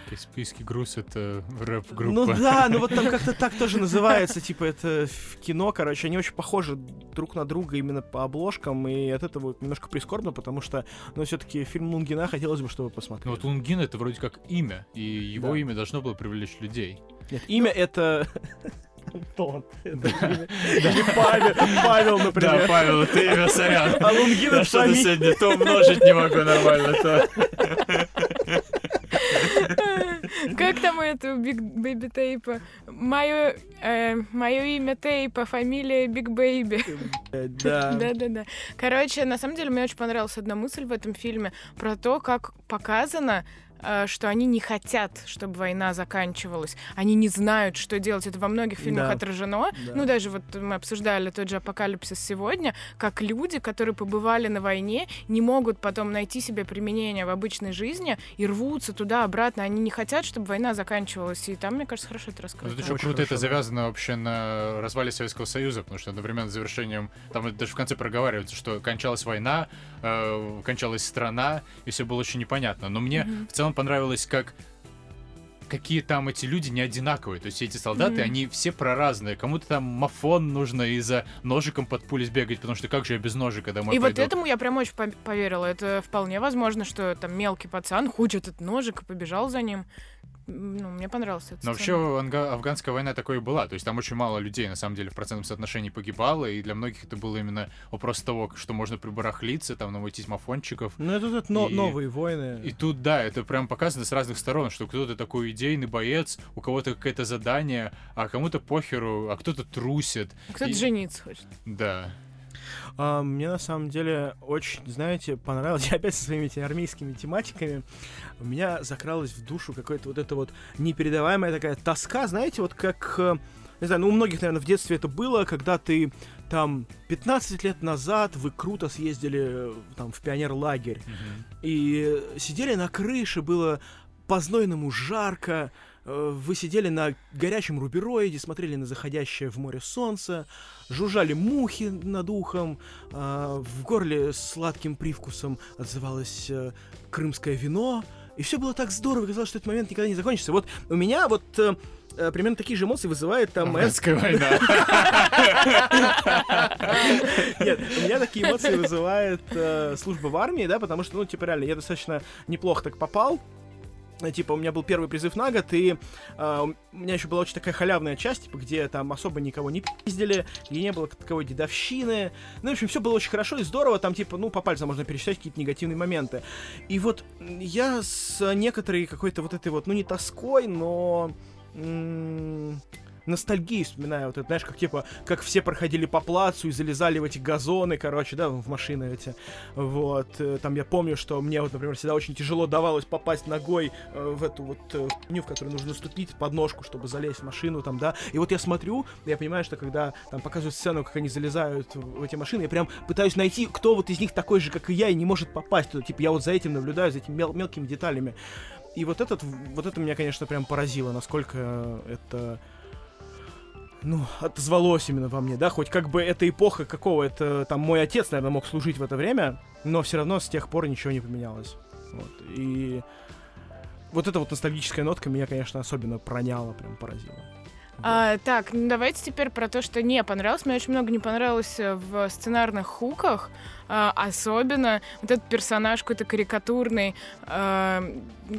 Каспийский груз — это рэп-группа. Ну да, ну вот там как-то так тоже называется, типа это в кино, короче, они очень похожи друг на друга именно по обложкам, и от этого немножко прискорбно, потому что, ну, все-таки фильм Лунгина хотелось бы, чтобы посмотреть. Ну вот Лунгин — это вроде как имя, и его Да. имя должно было привлечь людей. Нет, имя это... Антон. Или Павел, Павел, например. Павел, это имя, сорян. А Лунгин это фамилия. сегодня то умножить не могу нормально, то... Как там это у Big Baby Tape а? Мое, мое имя Tape, а фамилия Big Baby. Э, Да. Да-да-да. Короче, на самом деле, мне очень понравилась одна мысль в этом фильме про то, как показано, что они не хотят, чтобы война заканчивалась. Они не знают, что делать. Это во многих фильмах Да. отражено. Да. Ну, даже вот мы обсуждали тот же «Апокалипсис» сегодня, как люди, которые побывали на войне, не могут потом найти себе применение в обычной жизни и рвутся туда-обратно. Они не хотят, чтобы война заканчивалась. И там, мне кажется, хорошо это рассказано. это еще Очень круто, это завязано вообще на развале Советского Союза, потому что одновременно с завершением, там это даже в конце проговаривается, что кончалась война, э, кончалась страна, и все было очень непонятно. Но мне Мгм. в целом понравилось, как какие там эти люди не одинаковые. То есть эти солдаты, Мгм. они все проразные. Кому-то там мафон нужно и за ножиком под пули сбегать, потому что как же я без ножика домой И вот пойду? этому я прям очень по- поверила. Это вполне возможно, что там мелкий пацан хочет этот ножик и побежал за ним. Ну, мне понравился этот Но вообще анга- афганская война такой и была. То есть там очень мало людей, на самом деле, в процентном соотношении погибало, и для многих это было именно вопрос того, что можно прибарахлиться, там, наводить мафончиков. Ну, это вот но- И- новые войны. И тут, да, это прям показано с разных сторон, что кто-то такой идейный боец, у кого-то какое-то задание, а кому-то похеру, а кто-то трусит. Кто-то и- жениться хочет. Да. А, мне на самом деле очень, знаете, понравилось. Я опять со своими этими армейскими тематиками. У меня закралась в душу какая-то вот эта вот непередаваемая такая тоска, знаете, вот как... э, Не знаю, ну у многих, наверное, в детстве это было, когда ты там 15 лет назад вы круто съездили э, там в пионерлагерь и сидели на крыше, было по-знойному жарко, вы сидели на горячем рубероиде, смотрели на заходящее в море солнце, жужжали мухи над ухом, э, в горле сладким привкусом отзывалось э, крымское вино, и все было так здорово, казалось, что этот момент никогда не закончится. Вот у меня вот э, э, примерно такие же эмоции вызывает там... э, Афганская война. Нет, у меня такие эмоции вызывает э, служба в армии, да, потому что, ну, типа, реально, я достаточно неплохо так попал. Типа, у меня был первый призыв на год, и э, у меня еще была очень такая халявная часть, типа, где там особо никого не пиздили, где не было таковой дедовщины. Ну, в общем, все было очень хорошо и здорово, там, типа, ну, по пальцам можно пересчитать какие-то негативные моменты. И вот я с некоторой какой-то вот этой вот, ну, не тоской, но... ностальгии вспоминаю, вот это, знаешь, как типа, как все проходили по плацу и залезали в эти газоны, короче, да, в машины эти, вот, э, там я помню, что мне вот, например, всегда очень тяжело давалось попасть ногой э, в эту вот э, хуйню, в которую нужно наступить под ножку, чтобы залезть в машину, там, да, и вот я смотрю, я понимаю, что когда там показывают сцену, как они залезают в эти машины, я прям пытаюсь найти, кто вот из них такой же, как и я, и не может попасть. Туда, типа, я вот за этим наблюдаю, за этими мел- мелкими деталями, и вот этот, вот это меня, конечно, прям поразило, насколько это ну, отозвалось именно во мне, да, хоть как бы эта эпоха какого, это там мой отец, наверное, мог служить в это время, но все равно с тех пор ничего не поменялось. Вот, и вот эта вот ностальгическая нотка меня, конечно, особенно проняла, прям поразила. А, так, ну давайте теперь про то, что не понравилось. Мне очень много не понравилось э, в сценарных хуках. А, особенно вот этот персонаж какой-то карикатурный. а,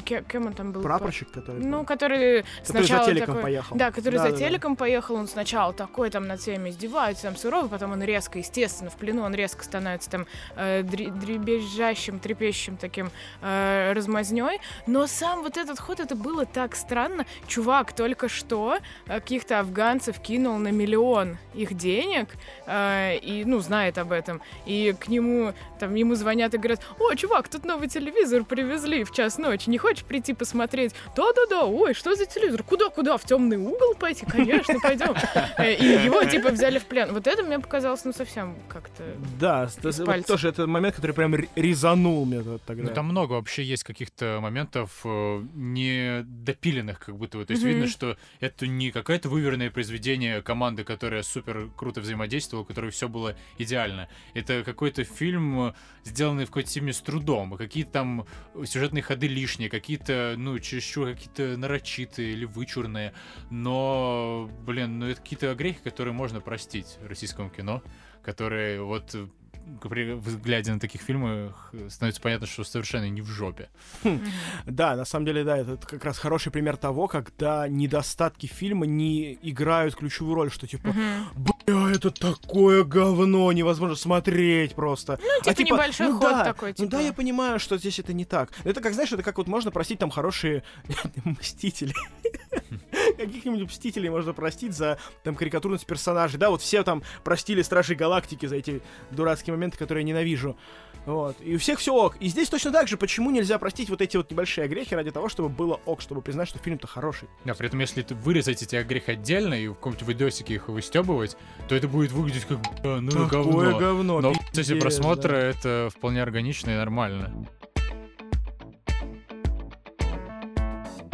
ке- кем он там был? Прапорщик, который... Ну, который, который сначала за телеком такой... поехал. Да, который Да, за да, да. телеком поехал, он сначала такой там над всеми издевается, там суровый, потом он резко, естественно, в плену он резко становится там э, дре- дребезжащим, трепещущим таким э, размазнёй. Но сам вот этот ход, это было так странно. Чувак только что э, каких-то афганцев кинул на миллион их денег, э, и, ну, знает об этом. И к нему, там, ему звонят и говорят, о, чувак, тут новый телевизор привезли в час ночи, не хочешь прийти посмотреть? Да-да-да, ой, что за телевизор? Куда-куда? В темный угол пойти? Конечно, пойдем. Э, И его, типа, взяли в плен. Вот это мне показалось, ну, совсем как-то... Да, вот тоже это момент, который прям ре- резанул меня вот тогда. Ну, там много вообще есть каких-то моментов э, недопиленных, как будто бы. То есть видно, что это не какое-то выверенное произведение команды, которая супер круто взаимодействовала, у которой все было идеально. Это какой-то фильм, сделанный в какой-то степени с трудом. Какие-то там сюжетные ходы лишние, какие-то, ну, чересчур какие-то нарочитые или вычурные. Но, блин, ну это какие-то грехи, которые можно простить российскому кино, которые вот при взгляде на таких фильмах э, становится понятно, что совершенно не в жопе. Да, на самом деле, да, это как раз хороший пример того, когда недостатки фильма не играют ключевую роль, что типа, бля, это такое говно, невозможно смотреть просто. Ну, типа, небольшой ну ход да, такой, Ну да, типа. я понимаю, что здесь это не так. Это как, знаешь, это как вот можно простить там хорошие мстители. Каких-нибудь мстителей можно простить за там карикатурность персонажей. Да, вот все там простили Стражей Галактики за эти дурацкие моменты, которые я ненавижу. Вот. И у всех все ок. И здесь точно так же, почему нельзя простить вот эти вот небольшие грехи ради того, чтобы было ок, чтобы признать, что фильм-то хороший. Да, при этом, если ты вырезать эти грехи отдельно и в каком-нибудь видосике их выстебывать, то это будет выглядеть как «Бля, ну и Такое говно. говно. Но пиздец, просмотра да. это вполне органично и нормально.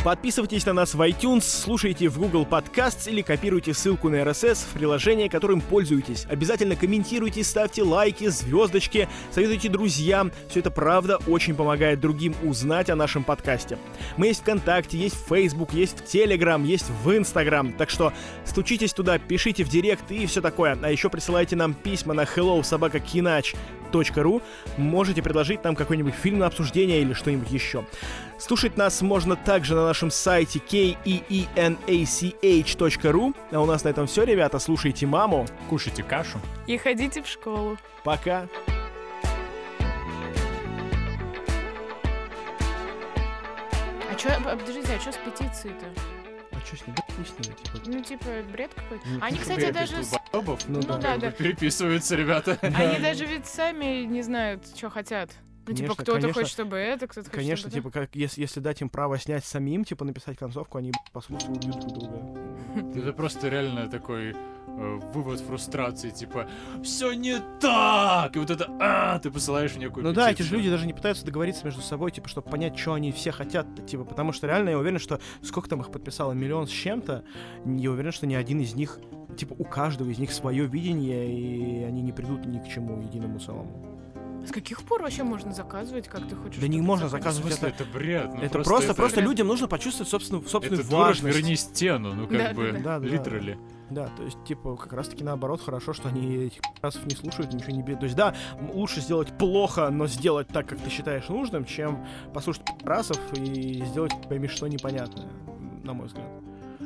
Подписывайтесь на нас в iTunes, слушайте в Google Podcasts или копируйте ссылку на RSS в приложение, которым пользуетесь. Обязательно комментируйте, ставьте лайки, звездочки, советуйте друзьям. Все это правда очень помогает другим узнать о нашем подкасте. Мы есть ВКонтакте, есть в Facebook, есть в Telegram, есть в Instagram. Так что стучитесь туда, пишите в директ и все такое. А еще присылайте нам письма на hello Можете предложить нам какой-нибудь фильм на обсуждение или что-нибудь еще. Слушать нас можно также на нашем сайте keenach.ru. А у нас на этом все, ребята. Слушайте маму. Кушайте кашу. И ходите в школу. Пока. А чё, а, подождите, а что с петицией-то? Что с ним? Да с ним, типа. Ну, типа, бред какой-то. Ну, Они, типа, кстати, Бред даже... с-. Ну, Ну да. да, да. Переписываются, ребята. Они даже ведь сами не знают, что хотят. Ну, типа, кто-то конечно. хочет, чтобы это, кто-то хочет, Конечно, чтобы типа, как если, если дать им право снять самим, типа, написать концовку, они послушают, убьют друг друга. Это просто реально такой вывод фрустрации, типа, все не так! И вот это, а, ты посылаешь в некую Ну да, эти же петицию. люди даже не пытаются договориться между собой, типа, чтобы понять, что они все хотят, типа, потому что реально я уверен, что сколько там их подписало, миллион с чем-то, я уверен, что ни один из них, типа, у каждого из них свое видение, и они не придут ни к чему единому целому. С каких пор вообще можно заказывать, как ты хочешь? Да не можно заказывать смысле, это. это бред. ну это просто, просто, это- людям нужно почувствовать собственную, собственную Это важность. верни стену, ну как Да, бы, да, да. Да, да. Да, то есть, типа, как раз-таки наоборот, хорошо, что они этих расов не слушают, ничего не берут. То есть, да, лучше сделать плохо, но сделать так, как ты считаешь нужным, чем послушать расов и сделать пойми что непонятное, на мой взгляд.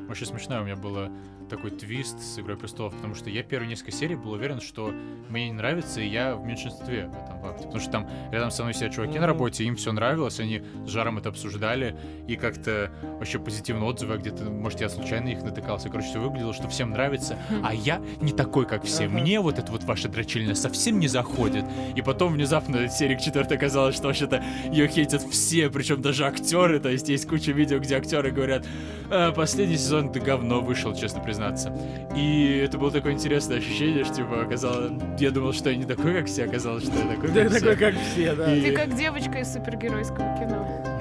Вообще смешно, у меня было такой твист с Игрой Престолов, потому что я первые несколько серий был уверен, что мне не нравится, и я в меньшинстве в этом факте. Потому что там рядом со мной сидят чуваки на работе, им все нравилось, они с жаром это обсуждали, и как-то вообще позитивные отзывы, а где-то, может, я случайно их натыкался. Короче, все выглядело, что всем нравится, а я не такой, как все. Мне вот это вот ваша дрочильня совсем не заходит. И потом внезапно серии к четвертой оказалось, что вообще-то ее хейтят все, причем даже актеры. То есть есть куча видео, где актеры говорят, «А, последний сезон ты говно вышел, честно признаться. И это было такое интересное ощущение, что типа оказалось, я думал, что я не такой, как все, оказалось, что я такой, Да, как такой, все. как все, да. Ты как девочка из супергеройского кино.